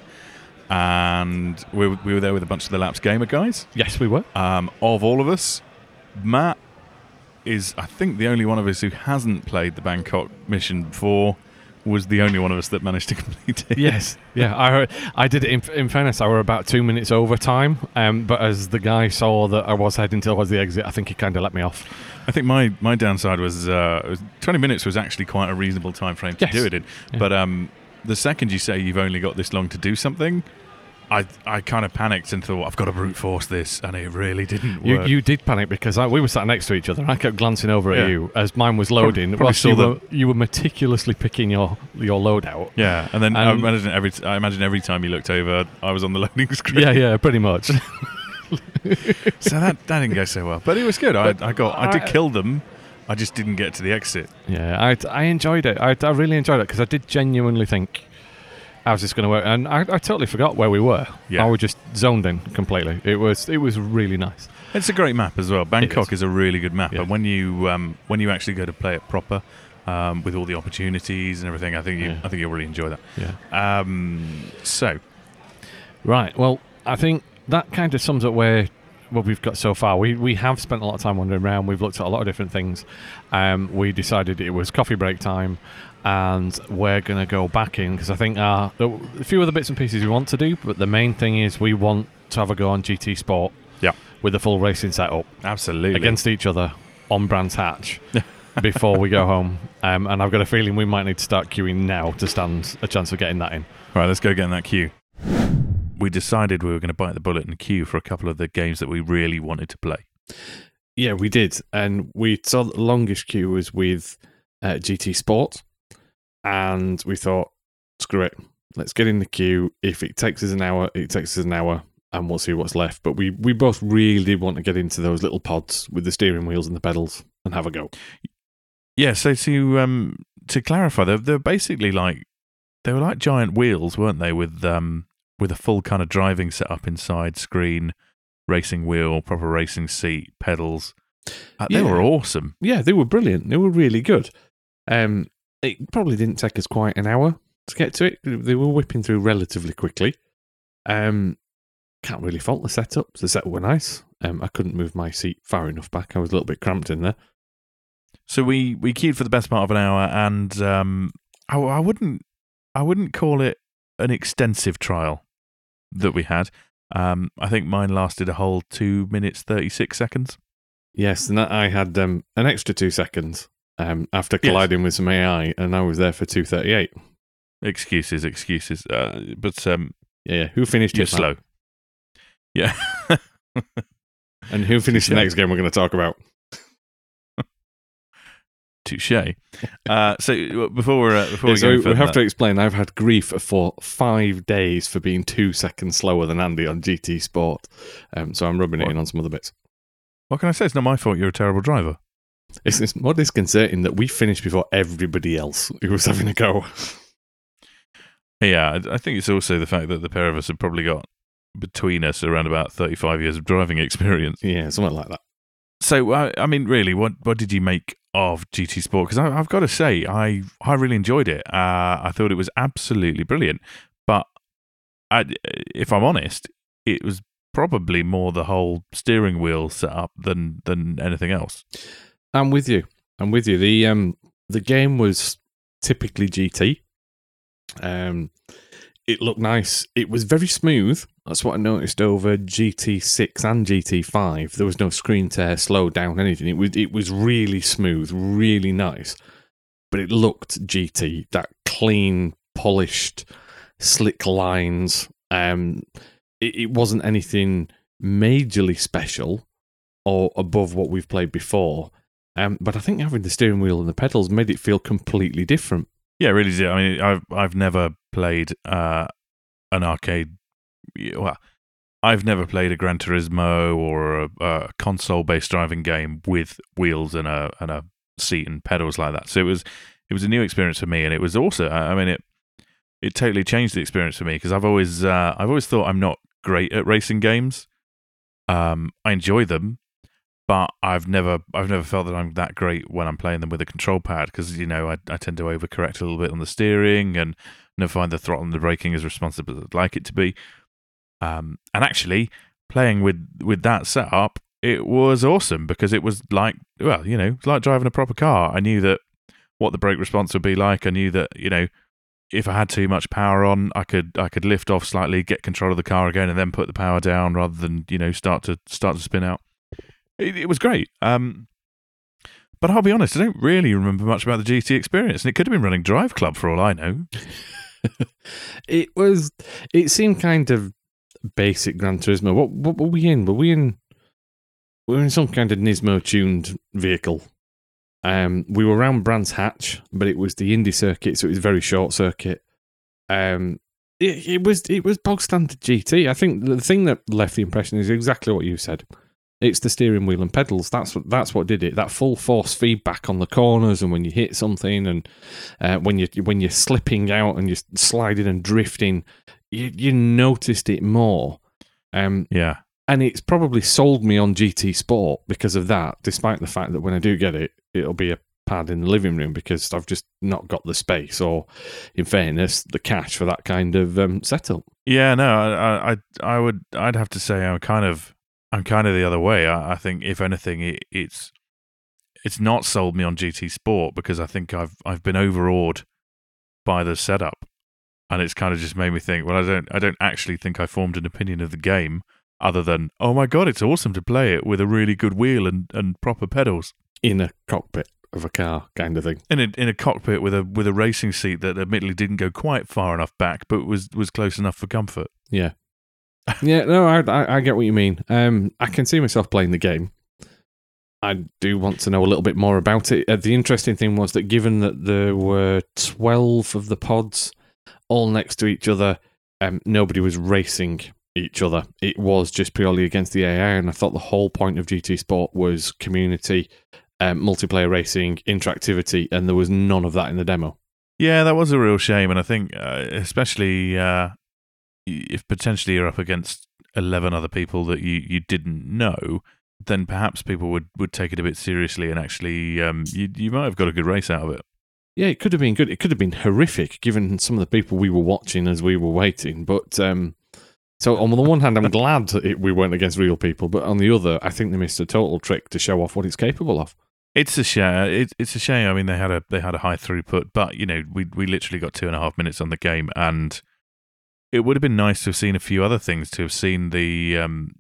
And we, were- we were there with a bunch of the Lapsed Gamer guys. Yes, we were. Um, of all of us, Matt is I think the only one of us who hasn't played the Bangkok mission before. Was the only one of us that managed to complete it. Yes, yeah. I I did it. In, in fairness, I were about two minutes over time, um, but as the guy saw that I was heading towards the exit, I think he kind of let me off. I think my, my downside was, uh, 20 minutes was actually quite a reasonable time frame to Yes. do it in. Yeah. But um, the second you say you've only got this long to do something, I I kind of panicked and thought I've got to brute force this, and it really didn't You, work. you did panic because I, we were sat next to each other. and I kept glancing over Yeah. at you as mine was loading. probably whilst you were, you were meticulously picking your your load out. yeah, and then I Um, imagine every I imagine every time you looked over, I was on the loading screen. Yeah, yeah, pretty much. so that, that didn't go so well, but it was good. I, I got I did kill them. I just didn't get to the exit. Yeah, I, I enjoyed it. I, I really enjoyed it because I did genuinely think how's this going to work, and I, I totally forgot where we were. Yeah. I was just zoned in completely. It was it was really nice. It's a great map as well. Bangkok is. is. a really good map, Yeah. and when you um, when you actually go to play it proper, um, with all the opportunities and everything, I think you Yeah. I think you'll really enjoy that. Yeah. Um, so Right. Well, I think that kind of sums up where what we've got so far. We we have spent a lot of time wandering around. We've looked at a lot of different things. Um, we decided it was coffee break time, and we're going to go back in because I think uh, there were a few other bits and pieces we want to do, but the main thing is we want to have a go on GT Sport. Yeah. With the full racing setup absolutely against each other on Brands Hatch. before we go home, um, and I've got a feeling we might need to start queuing now to stand a chance of getting that in. Right, let's go get in that queue. We decided we were going to bite the bullet and queue for a couple of the games that we really wanted to play. Yeah, we did, and we saw the longest queue was with uh, GT Sport, and we thought, screw it, let's get in the queue. If it takes us an hour, it takes us an hour, and we'll see what's left. But we we both really want to get into those little pods with the steering wheels and the pedals and have a go. Yeah, so to um to clarify, they're they're basically like they were like giant wheels, weren't they? With um with a full kind of driving setup inside, screen, racing wheel, proper racing seat, pedals. Uh, they Yeah. were awesome. Yeah, they were brilliant. They were really good. Um, it probably didn't take us quite an hour to get to it. They were whipping through relatively quickly. Um, can't really fault the setup. The setup were nice. Um, I couldn't move my seat far enough back. I was a little bit cramped in there. So we we queued for the best part of an hour, and um, I, I wouldn't I wouldn't call it an extensive trial that we had. Um, I think mine lasted a whole two minutes thirty six seconds. Yes, and I had um, an extra two seconds um, after Yes. colliding with some AI, and I was there for two thirty eight. Excuses, excuses. Uh, but um, Yeah. Who finished you're? Matt? slow. Yeah. And who finished the next game we're going to talk about? Touche. Uh, so before uh, before Yeah, we so go we have to explain. I've had grief for five days for being two seconds slower than Andy on GT Sport. Um, so I'm rubbing it in on some other bits. what can I say? It's not my fault. You're a terrible driver. It's, it's more disconcerting that we finished before everybody else who was having a go. Yeah, I, think it's also the fact that the pair of us have probably got between us around about thirty five years of driving experience. Yeah, something like that. So, uh, I mean, really, what what did you make of GT Sport? Because I've got to say, I I really enjoyed it. Uh, I thought it was absolutely brilliant. But I, if I'm honest, it was probably more the whole steering wheel setup than than anything else. I'm with you. I'm with you. The um the game was typically GT. Um, it looked nice. It was very smooth. That's what I noticed over GT6 and GT5. There was no screen tear, slow down, anything. It was it was really smooth, really nice. But it looked GT, that clean, polished, slick lines. Um, it, it wasn't anything majorly special or above what we've played before. Um, but I think having the steering wheel and the pedals made it feel completely different. Yeah, it really did. I mean, I've I've never played uh, an arcade. Well, I've never played a Gran Turismo or a, a console-based driving game with wheels and a and a seat and pedals like that. So it was it was a new experience for me, and it was also. I mean, it it totally changed the experience for me because I've always uh, I've always thought I'm not great at racing games. Um, I enjoy them, but I've never I've never felt that I'm that great when I'm playing them with a control pad because you know I, I tend to overcorrect a little bit on the steering and never find the throttle and the braking as responsive as I'd like it to be. Um, and actually playing with with that setup, it was awesome because it was like well you know it's like driving a proper car. I knew that what the brake response would be like. I knew that you know if I had too much power on, I could I could lift off slightly, get control of the car again, and then put the power down rather than you know start to start to spin out it, it was great. Um, but I'll be honest, I don't really remember much about the GT experience, and it could have been running Drive Club for all I know. it was. It seemed kind of basic Gran Turismo. What what were we in? Were we in? We were in some kind of Nismo tuned vehicle. Um, we were around Brands Hatch, but it was the Indy circuit, so it was very short circuit. Um, it, it was it was bog standard GT. I think the thing that left the impression is exactly what you said. It's the steering wheel and pedals. That's what that's what did it. That full force feedback on the corners and when you hit something and uh, when you when you're slipping out and you're sliding and drifting, you, you noticed it more. Um, yeah, and it's probably sold me on GT Sport because of that. Despite the fact that when I do get it, it'll be a pad in the living room because I've just not got the space or, in fairness, the cash for that kind of um, setup. Yeah, no, I, I, I would, I'd have to say I'm kind of I'm kind of the other way. I, I think if anything, it, it's it's not sold me on GT Sport because I think I've I've been overawed by the setup, and it's kind of just made me think. Well, I don't I don't actually think I formed an opinion of the game other than oh my god, it's awesome to play it with a really good wheel and, and proper pedals in a cockpit of a car kind of thing. In a in a cockpit with a with a racing seat that admittedly didn't go quite far enough back, but was was close enough for comfort. Yeah, yeah, no, I, I, I get what you mean. Um, I can see myself playing the game. I do want to know a little bit more about it. Uh, the interesting thing was that given that there were 12 of the pods all next to each other, um, nobody was racing each other. It was just purely against the AI, and I thought the whole point of GT Sport was community, um, multiplayer racing, interactivity, and there was none of that in the demo. Yeah, that was a real shame, and I think uh, especially uh, if potentially you're up against 11 other people that you, you didn't know, then perhaps people would, would take it a bit seriously and actually um, you, you might have got a good race out of it. Yeah, it could have been good. It could have been horrific given some of the people we were watching as we were waiting. But um, so on the one hand, I'm glad it, we weren't against real people, but on the other, I think they missed a total trick to show off what it's capable of. It's a shame. It, it's a shame. I mean, they had a they had a high throughput, but you know, we we literally got two and a half minutes on the game, and it would have been nice to have seen a few other things, to have seen the um,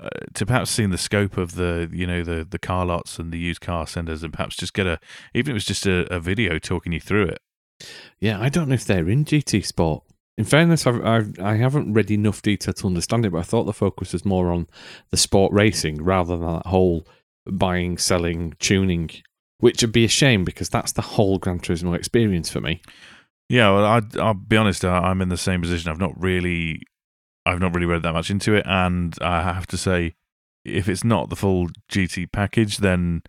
uh, to perhaps seen the scope of the you know the the car lots and the used car centers, and perhaps just get a even if it was just a, a video talking you through it. Yeah, I don't know if they're in GT Sport. In fairness, I've, I've I haven't read enough detail to understand it, but I thought the focus was more on the sport racing rather than that whole buying, selling, tuning, which would be a shame because that's the whole Gran Turismo experience for me. Yeah, well, I, I'll be honest. I'm in the same position. I've not really, I've not really read that much into it, and I have to say, if it's not the full GT package, then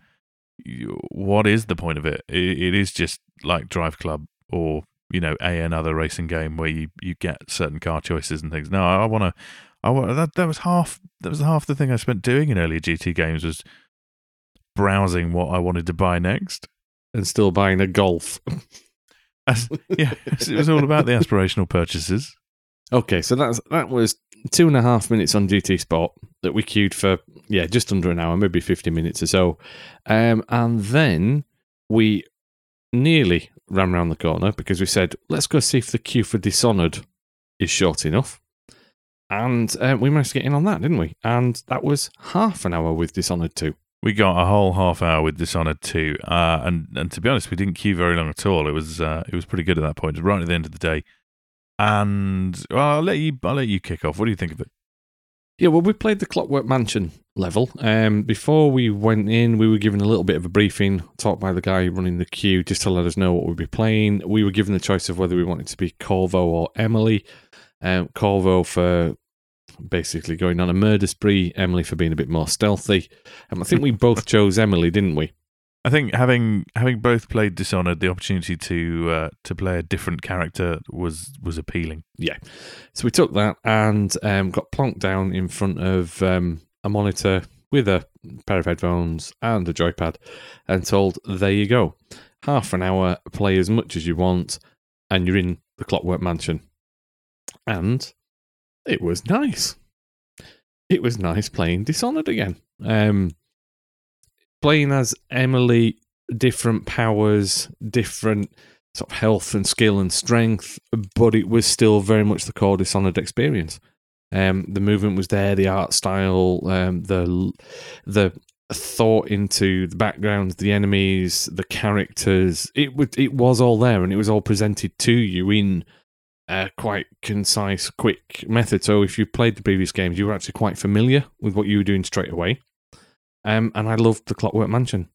what is the point of it? it? It is just like Drive Club or you know a another racing game where you you get certain car choices and things. No, I want to. I want that. That was half. That was half the thing I spent doing in earlier GT games was browsing what I wanted to buy next, and still buying a Golf. Yeah, it was all about the aspirational purchases. Okay, so that's that was two and a half minutes on GT Sport that we queued for yeah just under an hour, maybe fifty minutes or so, um, and then we nearly ran around the corner because we said let's go see if the queue for Dishonored is short enough, and uh, we managed to get in on that, didn't we? And that was half an hour with Dishonored two. We got a whole half hour with Dishonored 2, uh, and and to be honest, we didn't queue very long at all. It was uh, it was pretty good at that point, right at the end of the day. And well, I'll let you I'll let you kick off. What do you think of it? Yeah, well, we played the Clockwork Mansion level. Um, before we went in, we were given a little bit of a briefing, talked by the guy running the queue, just to let us know what we'd be playing. We were given the choice of whether we wanted to be Corvo or Emily. Um, Corvo for basically going on a murder spree, Emily for being a bit more stealthy. Um, I think we both chose Emily, didn't we? I think having having both played Dishonored, the opportunity to uh, to play a different character was was appealing. Yeah. So we took that and um, got plonked down in front of um, a monitor with a pair of headphones and a joypad and told, there you go. Half an hour, play as much as you want, and you're in the Clockwork Mansion. And it was nice. It was nice playing Dishonored again. Um, playing as Emily, different powers, different sort of health and skill and strength, but it was still very much the core Dishonored experience. Um, the movement was there, the art style, um, the the thought into the backgrounds, the enemies, the characters. It was it was all there, and it was all presented to you in a quite concise, quick method. So if you played the previous games, you were actually quite familiar with what you were doing straight away. Um, and I loved the Clockwork Mansion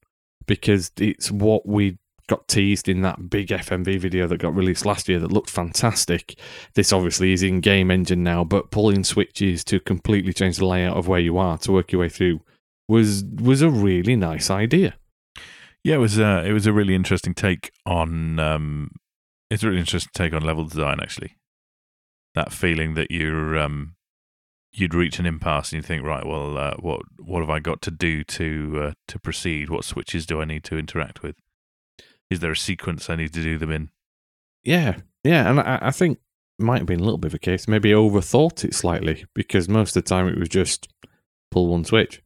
because it's what we got teased in that big FMV video that got released last year that looked fantastic. This obviously is in game engine now, but pulling switches to completely change the layout of where you are to work your way through was was a really nice idea. Yeah, it was uh, it was a really interesting take on um, it's a really interesting take on level design actually. That feeling that you're um, you'd reach an impasse and you think, right, well, uh, what what have I got to do to uh, to proceed? What switches do I need to interact with? Is there a sequence I need to do them in? Yeah, yeah, and I, I think might have been a little bit of a case. Maybe I overthought it slightly because most of the time it was just pull one switch.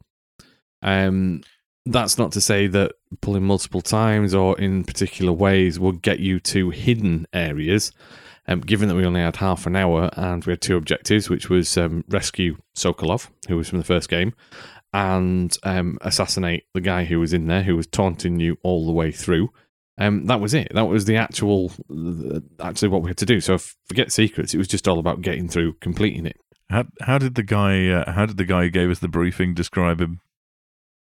Um, that's not to say that pulling multiple times or in particular ways will get you to hidden areas. Um, given that we only had half an hour and we had two objectives, which was um, rescue Sokolov, who was from the first game, and um, assassinate the guy who was in there, who was taunting you all the way through. Um, that was it. That was the actual, actually what we had to do. So forget secrets. It was just all about getting through, completing it. How how did the guy uh, how did the guy who gave us the briefing describe him?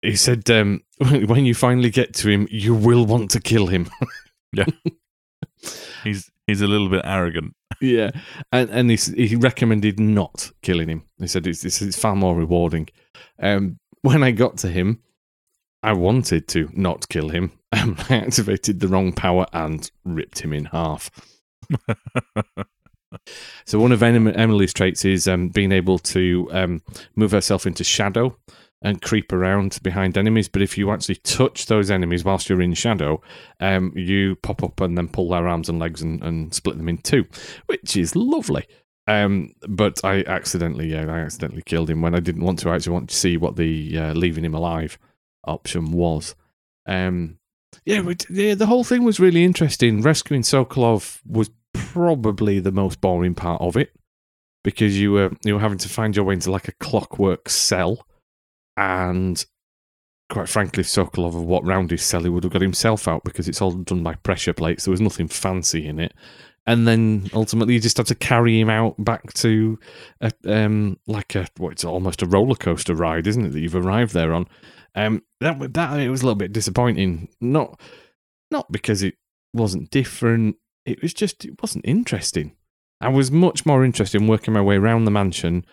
He said, um, "When you finally get to him, you will want to kill him." yeah, he's he's a little bit arrogant. yeah, and and he he recommended not killing him. He said it's it's, it's far more rewarding. Um, when I got to him, I wanted to not kill him. Um, I activated the wrong power and ripped him in half. so one of Emily's traits is um, being able to um, move herself into shadow and creep around behind enemies. But if you actually touch those enemies whilst you're in shadow, um, you pop up and then pull their arms and legs and, and split them in two, which is lovely. Um, but I accidentally, yeah, I accidentally killed him when I didn't want to. I actually want to see what the uh, leaving him alive option was. Um, yeah, yeah, the whole thing was really interesting. Rescuing Sokolov was probably the most boring part of it because you were you were having to find your way into like a clockwork cell, and quite frankly, Sokolov of what round his cell would have got himself out because it's all done by pressure plates. There was nothing fancy in it. And then ultimately, you just had to carry him out back to a, um, like a what? It's almost a roller coaster ride, isn't it? That you've arrived there on. Um, that that it was a little bit disappointing. Not not because it wasn't different. It was just it wasn't interesting. I was much more interested in working my way around the mansion,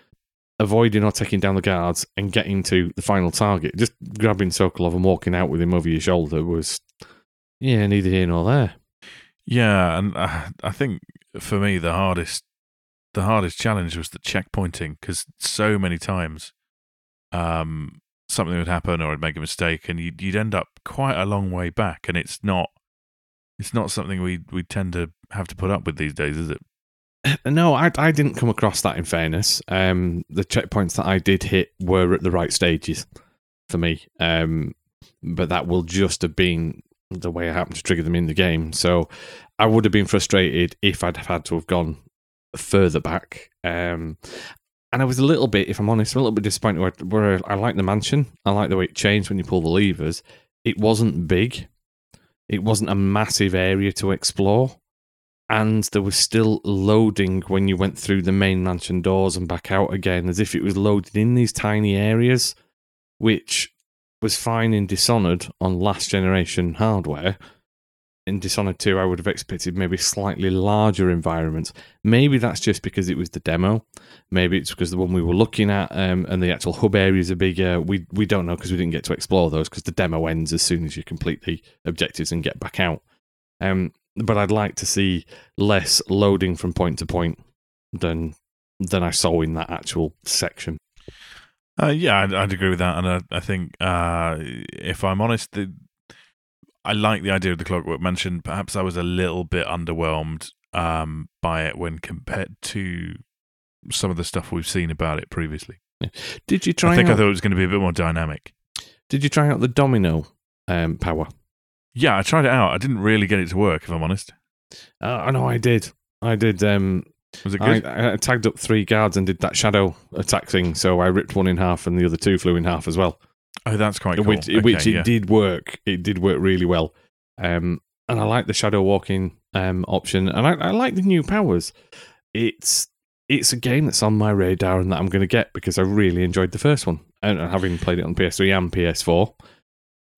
avoiding or taking down the guards, and getting to the final target. Just grabbing Sokolov and walking out with him over your shoulder was, yeah, neither here nor there. Yeah, and uh, I think for me the hardest the hardest challenge was the checkpointing because so many times um, something would happen or I'd make a mistake and you'd, you'd end up quite a long way back and it's not it's not something we we tend to have to put up with these days, is it? No, I, I didn't come across that. In fairness, um, the checkpoints that I did hit were at the right stages for me, um, but that will just have been the way I happened to trigger them in the game. So I would have been frustrated if I'd have had to have gone further back. Um, and I was a little bit, if I'm honest, a little bit disappointed where, where I like the mansion. I like the way it changed when you pull the levers. It wasn't big. It wasn't a massive area to explore. And there was still loading when you went through the main mansion doors and back out again, as if it was loaded in these tiny areas, which was fine in Dishonored on last generation hardware. In Dishonored 2, I would have expected maybe slightly larger environments. Maybe that's just because it was the demo. Maybe it's because the one we were looking at um, and the actual hub areas are bigger. We we don't know because we didn't get to explore those because the demo ends as soon as you complete the objectives and get back out. Um, but I'd like to see less loading from point to point than than I saw in that actual section. Uh, yeah, I'd, I'd agree with that, and I, I think uh, if I'm honest, the, I like the idea of the Clockwork Mansion. Perhaps I was a little bit underwhelmed um, by it when compared to some of the stuff we've seen about it previously. Did you try? I think out, I thought it was going to be a bit more dynamic. Did you try out the domino um, power? Yeah, I tried it out. I didn't really get it to work, if I'm honest. Uh, I know I did. I did. Um, Was it I, good? I tagged up three guards and did that shadow attack thing. So I ripped one in half and the other two flew in half as well. oh, that's quite cool. which, Okay, which it yeah. did work. It did work really well. Um, and I like the shadow walking um, option, and I, I like the new powers. It's it's a game that's on my radar and that I'm going to get because I really enjoyed the first one, and having played it on PS3 and PS4,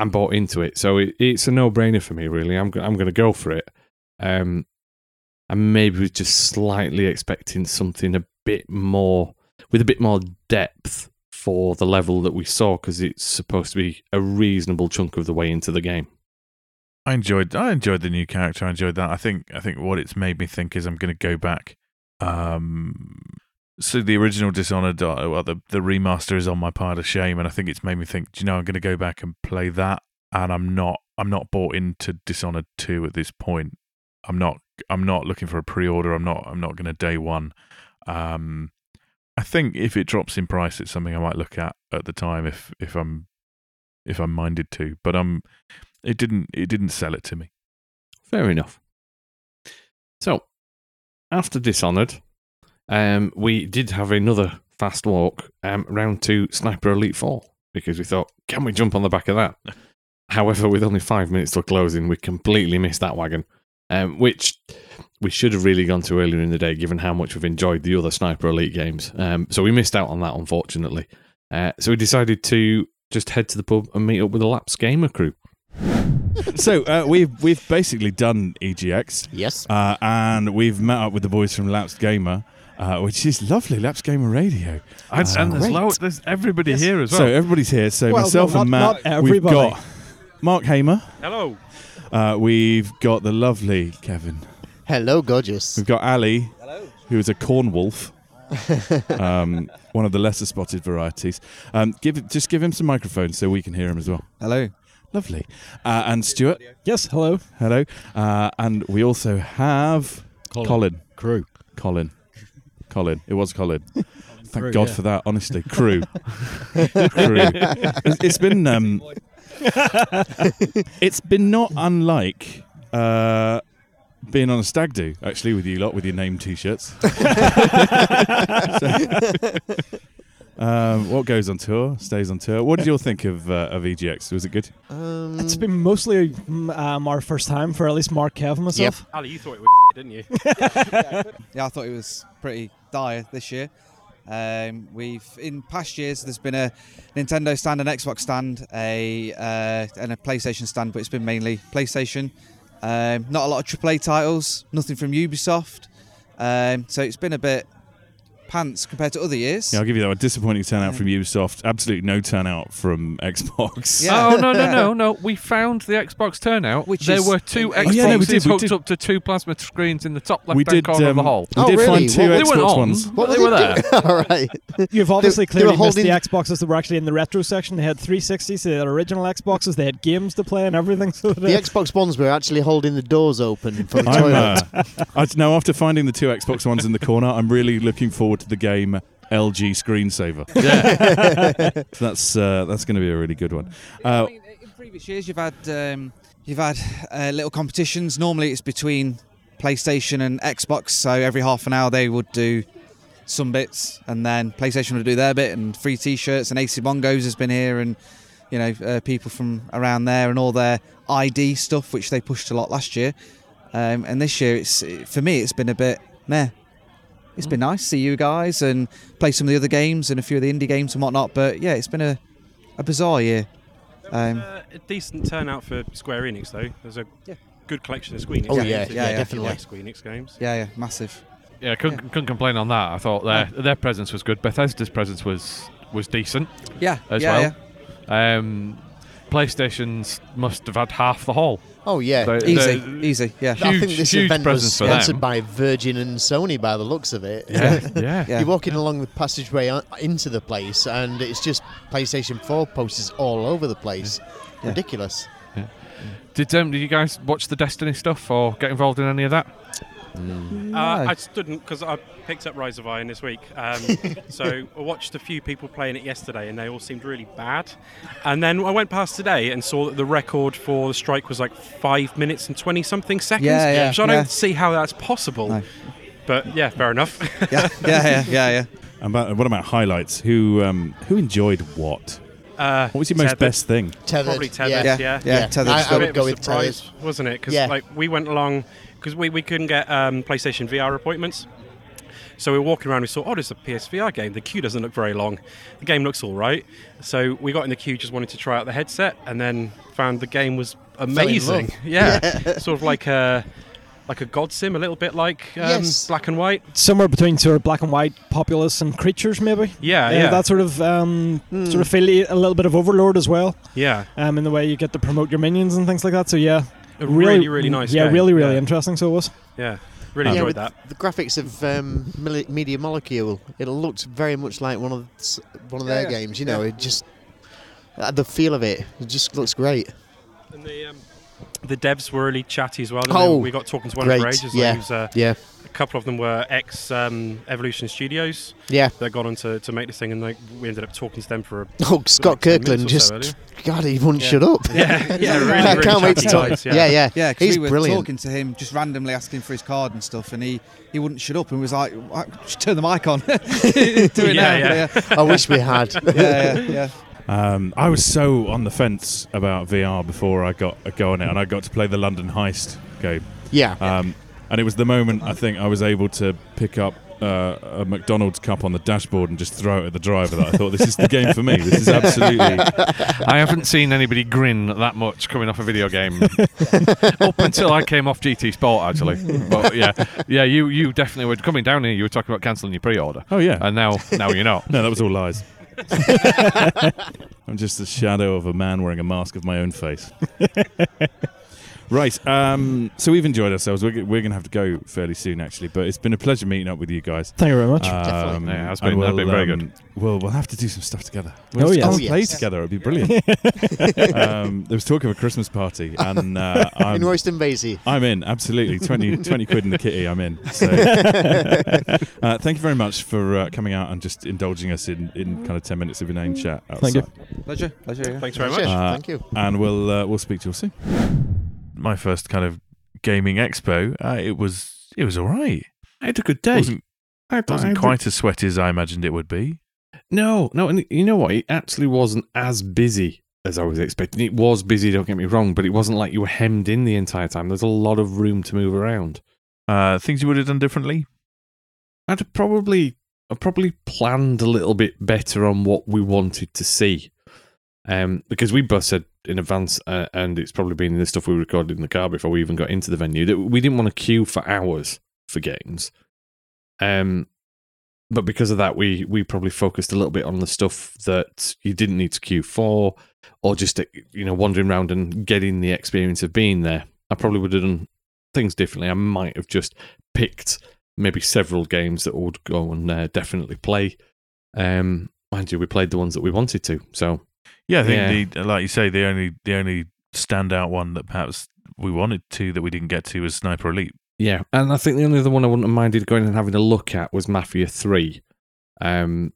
I'm bought into it. So it, it's a no brainer for me. Really, I'm I'm going to go for it. Um, and maybe was just slightly expecting something a bit more with a bit more depth for the level that we saw because it's supposed to be a reasonable chunk of the way into the game. I enjoyed. I enjoyed the new character. I enjoyed that. I think. I think what it's made me think is I'm going to go back. Um, so the original Dishonored, uh, well, the the remaster is on my pile of shame, and I think it's made me think. Do you know? I'm going to go back and play that, and I'm not. I'm not bought into Dishonored two at this point. I'm not. I'm not looking for a pre-order. I'm not. I'm not going to day one. Um, I think if it drops in price, it's something I might look at at the time if if I'm if I'm minded to. But um, it didn't. It didn't sell it to me. Fair enough. So, after Dishonored, um, we did have another fast walk um, round to Sniper Elite 4 because we thought, can we jump on the back of that? However, with only five minutes till closing, we completely missed that wagon, um, which we should have really gone to earlier in the day given how much we've enjoyed the other Sniper Elite games. Um, so we missed out on that, unfortunately. Uh, so we decided to just head to the pub and meet up with the Lapsed Gamer crew. so uh, we've we've basically done EGX, Yes. uh, and we've met up with the boys from Lapsed Gamer, uh, which is lovely. Lapsed Gamer Radio. And, Uh, and there's, great. lo- there's everybody here as well. So everybody's here. So Well, myself no, and Matt. we've got Mark Hamer. Hello. Uh, we've got the lovely Kevin. Hello, gorgeous. We've got Ali, who is a corn wolf. um, one of the lesser spotted varieties. Um, give just give him some microphones so we can hear him as well. Hello. Lovely. Uh, and Stuart, Yes, hello. hello. Uh, and we also have Colin. Crew. Colin. Colin. It was Colin. Thank Crew, God yeah. for that. Honestly, crew. crew. It's, it's been um, it's been not unlike uh, being on a stag do actually with you lot with your name t-shirts. So- um, what goes on tour stays on tour. What did you all think of uh, of EGX? Was it good? Um, It's been mostly mm, um, our first time for at least Mark, Kev, and myself. Ali, you thought it was didn't you? Yeah, I thought it was pretty dire this year. Um, we've in past years there's been a Nintendo stand, an Xbox stand, a uh, and a PlayStation stand, but it's been mainly PlayStation. Um, not a lot of AAA titles, nothing from Ubisoft. Um, so it's been a bit pants compared to other years. Yeah, I'll give you that. A disappointing turnout from Ubisoft. Absolutely no turnout from Xbox. Yeah. Oh no no no no! We found the Xbox turnout. Which there is- were two Xboxes yeah, no, we did, we hooked did. up to two plasma screens in the top left we did. corner of the um, hall. We Oh, did really? find two What- They weren't Xbox on. ones. but they were there. All right. You've obviously they were clearly missed the holding- Xboxes that were actually in the retro section. They had 360s, they had original Xboxes, they had games to play and everything. So The Xbox Ones were actually holding the doors open for the I'm, toilet. uh, I, now, after finding the two Xbox ones in the corner, I'm really looking forward to the game LG Screensaver. Yeah. that's uh, that's going to be a really good one. Uh, I mean, in previous years, you've had um, you've had uh, little competitions. Normally, it's between PlayStation and Xbox. So every half an hour, they would do some bits, and then PlayStation would do their bit, and free T-shirts. And AC Bongos has been here, and you know uh, people from around there, and all their ID stuff, which they pushed a lot last year. Um, and this year, it's for me, it's been a bit meh. It's been nice to see you guys and play some of the other games and a few of the indie games and whatnot. But yeah, it's been a, a bizarre year. Um, Uh, a decent turnout for Square Enix, though. There's a Yeah. good collection of Square Enix Oh, games. yeah, if you yeah, like- if you definitely. like Square Enix games. Yeah, yeah, massive. Yeah, couldn't, couldn't complain on that. I thought their their presence was good. Bethesda's presence was was decent Yeah, as yeah, well. yeah. Um, PlayStation's must have had half the hall. Oh yeah. They- Easy, they- easy. Yeah, I think this event was sponsored them. by Virgin and Sony by the looks of it. Yeah, yeah. Yeah. You're walking along the passageway into the place, and it's just PlayStation 4 posters all over the place. Yeah. Ridiculous. Did um, did you guys watch the Destiny stuff or get involved in any of that? Uh, I stood because I picked up Rise of Iron this week. Um, so I watched a few people playing it yesterday, and they all seemed really bad. And then I went past today and saw that the record for the strike was like five minutes and twenty something seconds. Yeah, yeah, So I don't yeah. see how that's possible. No. But yeah, fair enough. yeah, yeah, yeah, yeah, yeah. and about, what about highlights? Who um, who enjoyed what? Uh, What was your most Tethered. best thing? Tethered. Probably tethered. Yeah. Yeah, Yeah, Yeah. tethered. I- It's I a would bit go of a with tethered. surprise, wasn't it? Because Yeah. like we went along because we, we couldn't get um, PlayStation VR appointments. So we were walking around. We saw, oh, there's a PSVR game. The queue doesn't look very long. The game looks all right. So we got in the queue, just wanted to try out the headset, and then found the game was amazing. love. Yeah, sort of like a like a God Sim, a little bit like um, Yes. Black and White. somewhere between sort of black and white populace and creatures, maybe. Yeah, Uh, yeah, That sort of um, Hmm. sort of feel a little bit of Overlord as well, yeah. um, in the way you get to promote your minions and things like that. So yeah, A really, really nice. Yeah, game. really, really yeah. interesting. So it was. Yeah, really yeah, enjoyed with that. the graphics of um, Media Molecule, it looked very much like one of s- one of Yeah, their yeah. games. You know, it just uh, the feel of it, it just looks great. And the um, the devs were really chatty as well. Oh, they- we got talking to one great, the ages. yeah. Like, was, uh, Yeah, a couple of them were ex um, Evolution Studios yeah. that got on to, to make this thing, and like we ended up talking to them for a Oh, Scott like Kirkland minutes or so just God, he wouldn't Yeah. shut up. yeah, yeah, really, I really can't wait to talk. guys, yeah, yeah, Yeah, because He's we were brilliant. talking to him, just randomly asking for his card and stuff, and he, he wouldn't shut up and was like, "Why- just turn the mic on. Do it Yeah, now. yeah. yeah, I wish we had. yeah, yeah, yeah. Um, I was so on the fence about VR before I got a go on it, and I got to play the London Heist game. Yeah. Um, and it was the moment I think I was able to pick up uh, a McDonald's cup on the dashboard and just throw it at the driver. That I thought this is the game for me. This is absolutely. I haven't seen anybody grin that much coming off a video game up until I came off GT Sport, actually. But yeah, yeah, you you definitely were coming down here. You were talking about cancelling your pre-order, Oh yeah. and now now you're not. No, that was all lies. I'm just the shadow of a man wearing a mask of my own face. Right. Um, so we've enjoyed ourselves. We're, g- we're going to have to go fairly soon, actually. But it's been a pleasure meeting up with you guys. Thank you very much. Um, Yeah, it has and been- we'll, been very um, We'll, we'll have to do some stuff together. Oh, We'll yes. all Oh, play yes. together. It'd be brilliant. um, there was talk of a Christmas party, and uh, In I'm, Royston Vasey. I'm in. Absolutely, 20, 20 quid in the kitty. I'm in. So, uh, thank you very much for uh, coming out and just indulging us in, in kind of ten minutes of inane chat. Thank you. Pleasure, pleasure. Yeah. Thanks very much. Cheers. Uh, Thank you. And we'll uh, we'll speak to you soon. My first kind of gaming expo, uh, it was it was all right. I had a good day. wasn't I wasn't had quite as sweaty as I imagined it would be. No, no, and you know what? It actually wasn't as busy as I was expecting. It was busy, don't get me wrong, but it wasn't like you were hemmed in the entire time. There's a lot of room to move around. Uh, things you would have done differently. I'd have probably, I probably planned a little bit better on what we wanted to see, um, because we both said in advance, uh, and it's probably been the stuff we recorded in the car before we even got into the venue that we didn't want to queue for hours for games. Um, but because of that, we we probably focused a little bit on the stuff that you didn't need to queue for, or just you know wandering around and getting the experience of being there. I probably would have done things differently. I might have just picked maybe several games that would go and uh, definitely play. Um, mind you, we played the ones that we wanted to. So yeah, I think The, like you say, the only the only standout one that perhaps we wanted to that we didn't get to was Sniper Elite. Yeah, and I think the only other one I wouldn't have minded going and having a look at was Mafia Three. Um,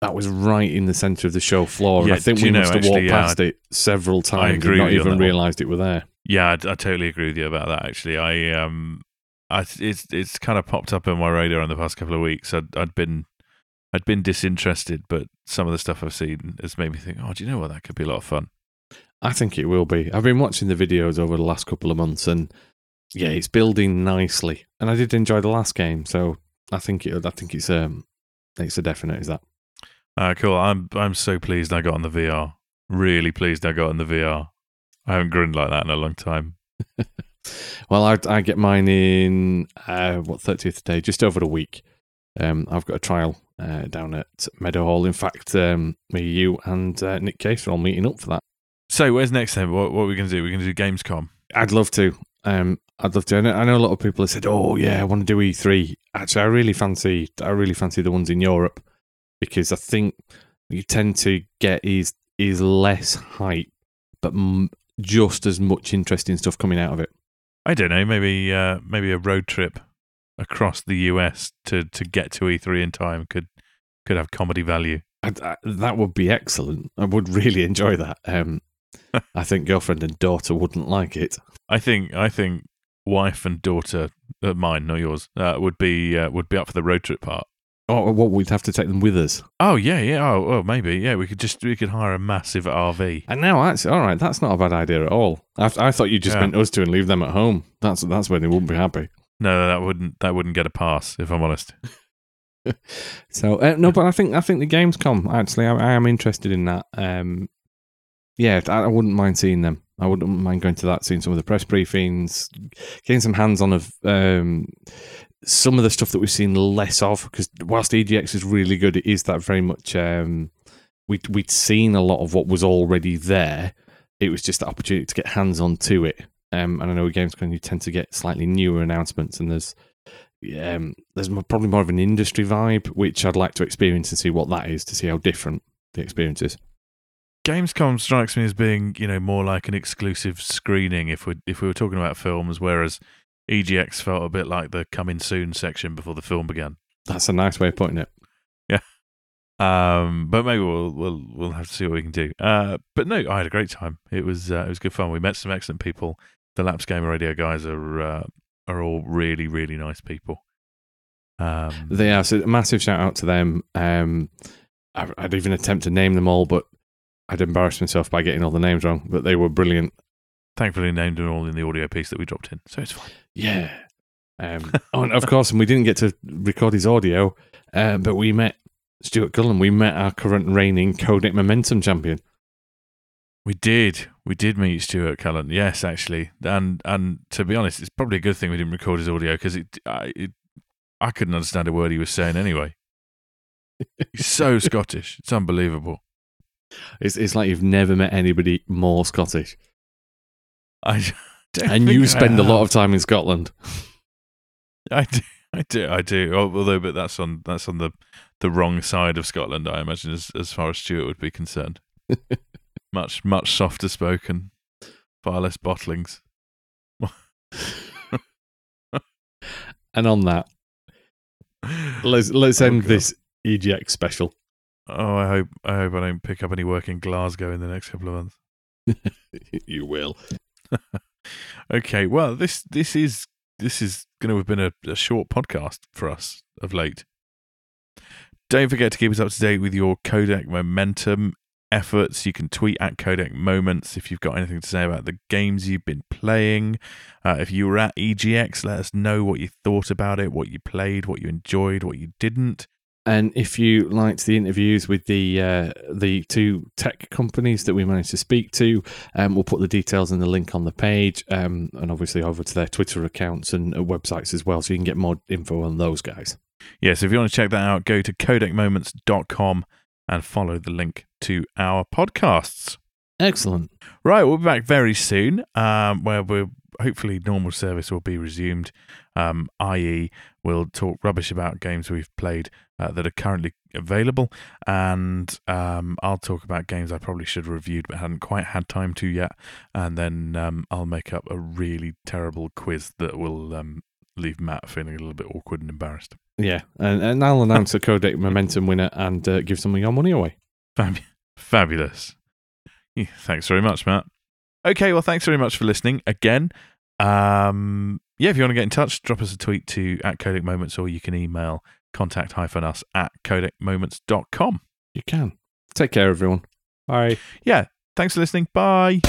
that was right in the centre of the show floor, Yeah, and I think we know, must have actually, walked yeah, past it several times and not with you on even realised it were there. Yeah, I, I totally agree with you about that. Actually, I um, I it's it's kind of popped up on my radar in the past couple of weeks. I'd I'd been I'd been disinterested, but some of the stuff I've seen has made me think, oh, do you know what? That could be a lot of fun. I think it will be. I've been watching the videos over the last couple of months, and yeah, it's building nicely. And I did enjoy the last game, so I think it. I think it's um, it's a definite. Is that? Uh, cool. I'm I'm so pleased I got on the VR. Really pleased I got on the VR. I haven't grinned like that in a long time. Well, I, I get mine in uh, what thirtieth day, just over a week. Um, I've got a trial uh, down at Meadowhall. In fact, um, me, you, and uh, Nick Case are all meeting up for that. So where's next then? What what are we going to do? We're going to do Gamescom. I'd love to. Um, I'd love to. I know, I know a lot of people have said, "Oh, yeah, I want to do E3." Actually, I really fancy. I really fancy the ones in Europe because I think you tend to get is is less hype, but m- just as much interesting stuff coming out of it. I don't know. Maybe uh, maybe a road trip across the US to to get to E3 in time could could have comedy value. I, I, that would be excellent. I would really enjoy that. Um, I think girlfriend and daughter wouldn't like it. I think I think wife and daughter, uh, mine, not yours, uh, would be uh, would be up for the road trip part. Oh, what we'd have to take them with us. Oh yeah, yeah. Oh, well, maybe yeah. We could just we could hire a massive RV. And now, actually, all right, that's not a bad idea at all. I, I thought you just Yeah. meant us to and leave them at home. That's that's where they wouldn't be happy. No, that wouldn't that wouldn't get a pass if I'm honest. So uh, no, but I think I think the Gamescom actually, I, I am interested in that. Um, yeah, I, I wouldn't mind seeing them. I wouldn't mind going to that, seeing some of the press briefings, getting some hands on of um, some of the stuff that we've seen less of. Because whilst EGX is really good, it is that very much um, we we'd seen a lot of what was already there. It was just the opportunity to get hands on to it. Um, and I know with Gamescom you tend to get slightly newer announcements, and there's um, there's probably more of an industry vibe, which I'd like to experience and see what that is to see how different the experience is. Gamescom strikes me as being you know more like an exclusive screening if we if we were talking about films, whereas EGX felt a bit like the coming soon section before the film began. That's a nice way of putting it. Yeah. Um, but maybe we'll we'll we'll have to see what we can do. Uh, but no, I had a great time. It was uh, it was good fun. We met some excellent people. The Lapsed Gamer Radio guys are uh, are all really really nice people. Um, They are so massive shout out to them. Um, I, I'd even attempt to name them all, but I'd embarrass myself by getting all the names wrong. But they were brilliant. thankfully named them all in the audio piece that we dropped in, so it's fine. Yeah. Um, oh, and of course, and we didn't get to record his audio, uh, but we met Stuart Cullen. We met our current reigning Codec Momentum champion. We did. We did meet Stuart Cullen. Yes, actually, and and to be honest, it's probably a good thing we didn't record his audio because it, I, it, I couldn't understand a word he was saying anyway. He's so Scottish. It's unbelievable. It's, it's like you've never met anybody more Scottish. I And you spend a lot of time in Scotland. I do. I do. I do. Although, but that's on that's on the the wrong side of Scotland. I imagine, as as far as Stuart would be concerned. Much much softer spoken, far less bottlings. And on that, let's let's Oh, end God. this EGX special. Oh, I hope I hope I don't pick up any work in Glasgow in the next couple of months. you will. Okay, well this this is this is going to have been a, a short podcast for us of late. Don't forget to keep us up to date with your Codec Momentum efforts. You can tweet at Codec Moments if you've got anything to say about the games you've been playing. Uh, if you were at EGX, let us know what you thought about it, what you played, what you enjoyed, what you didn't. And if you liked the interviews with the uh, the two tech companies that we managed to speak to, um, we'll put the details in the link on the page, um, and obviously over to their Twitter accounts and uh, websites as well, so you can get more info on those guys. Yeah, so if you want to check that out, go to codecmoments.com and follow the link to our podcasts. Excellent. Right, we'll be back very soon, um, where we're hopefully normal service will be resumed. Um, i.e., we'll talk rubbish about games we've played uh, that are currently available, and um, I'll talk about games I probably should have reviewed but hadn't quite had time to yet. And then um, I'll make up a really terrible quiz that will um, leave Matt feeling a little bit awkward and embarrassed. Yeah, and, and I'll announce a Codec Momentum winner and uh, give some of your money away. Fab- fabulous. Yeah, thanks very much, Matt. Okay, well, thanks very much for listening again. Um, yeah, if you want to get in touch, drop us a tweet to at Codec Moments or you can email contact hyphen us at codecmoments.com. You can. Take care, everyone. Bye. Yeah, thanks for listening. Bye.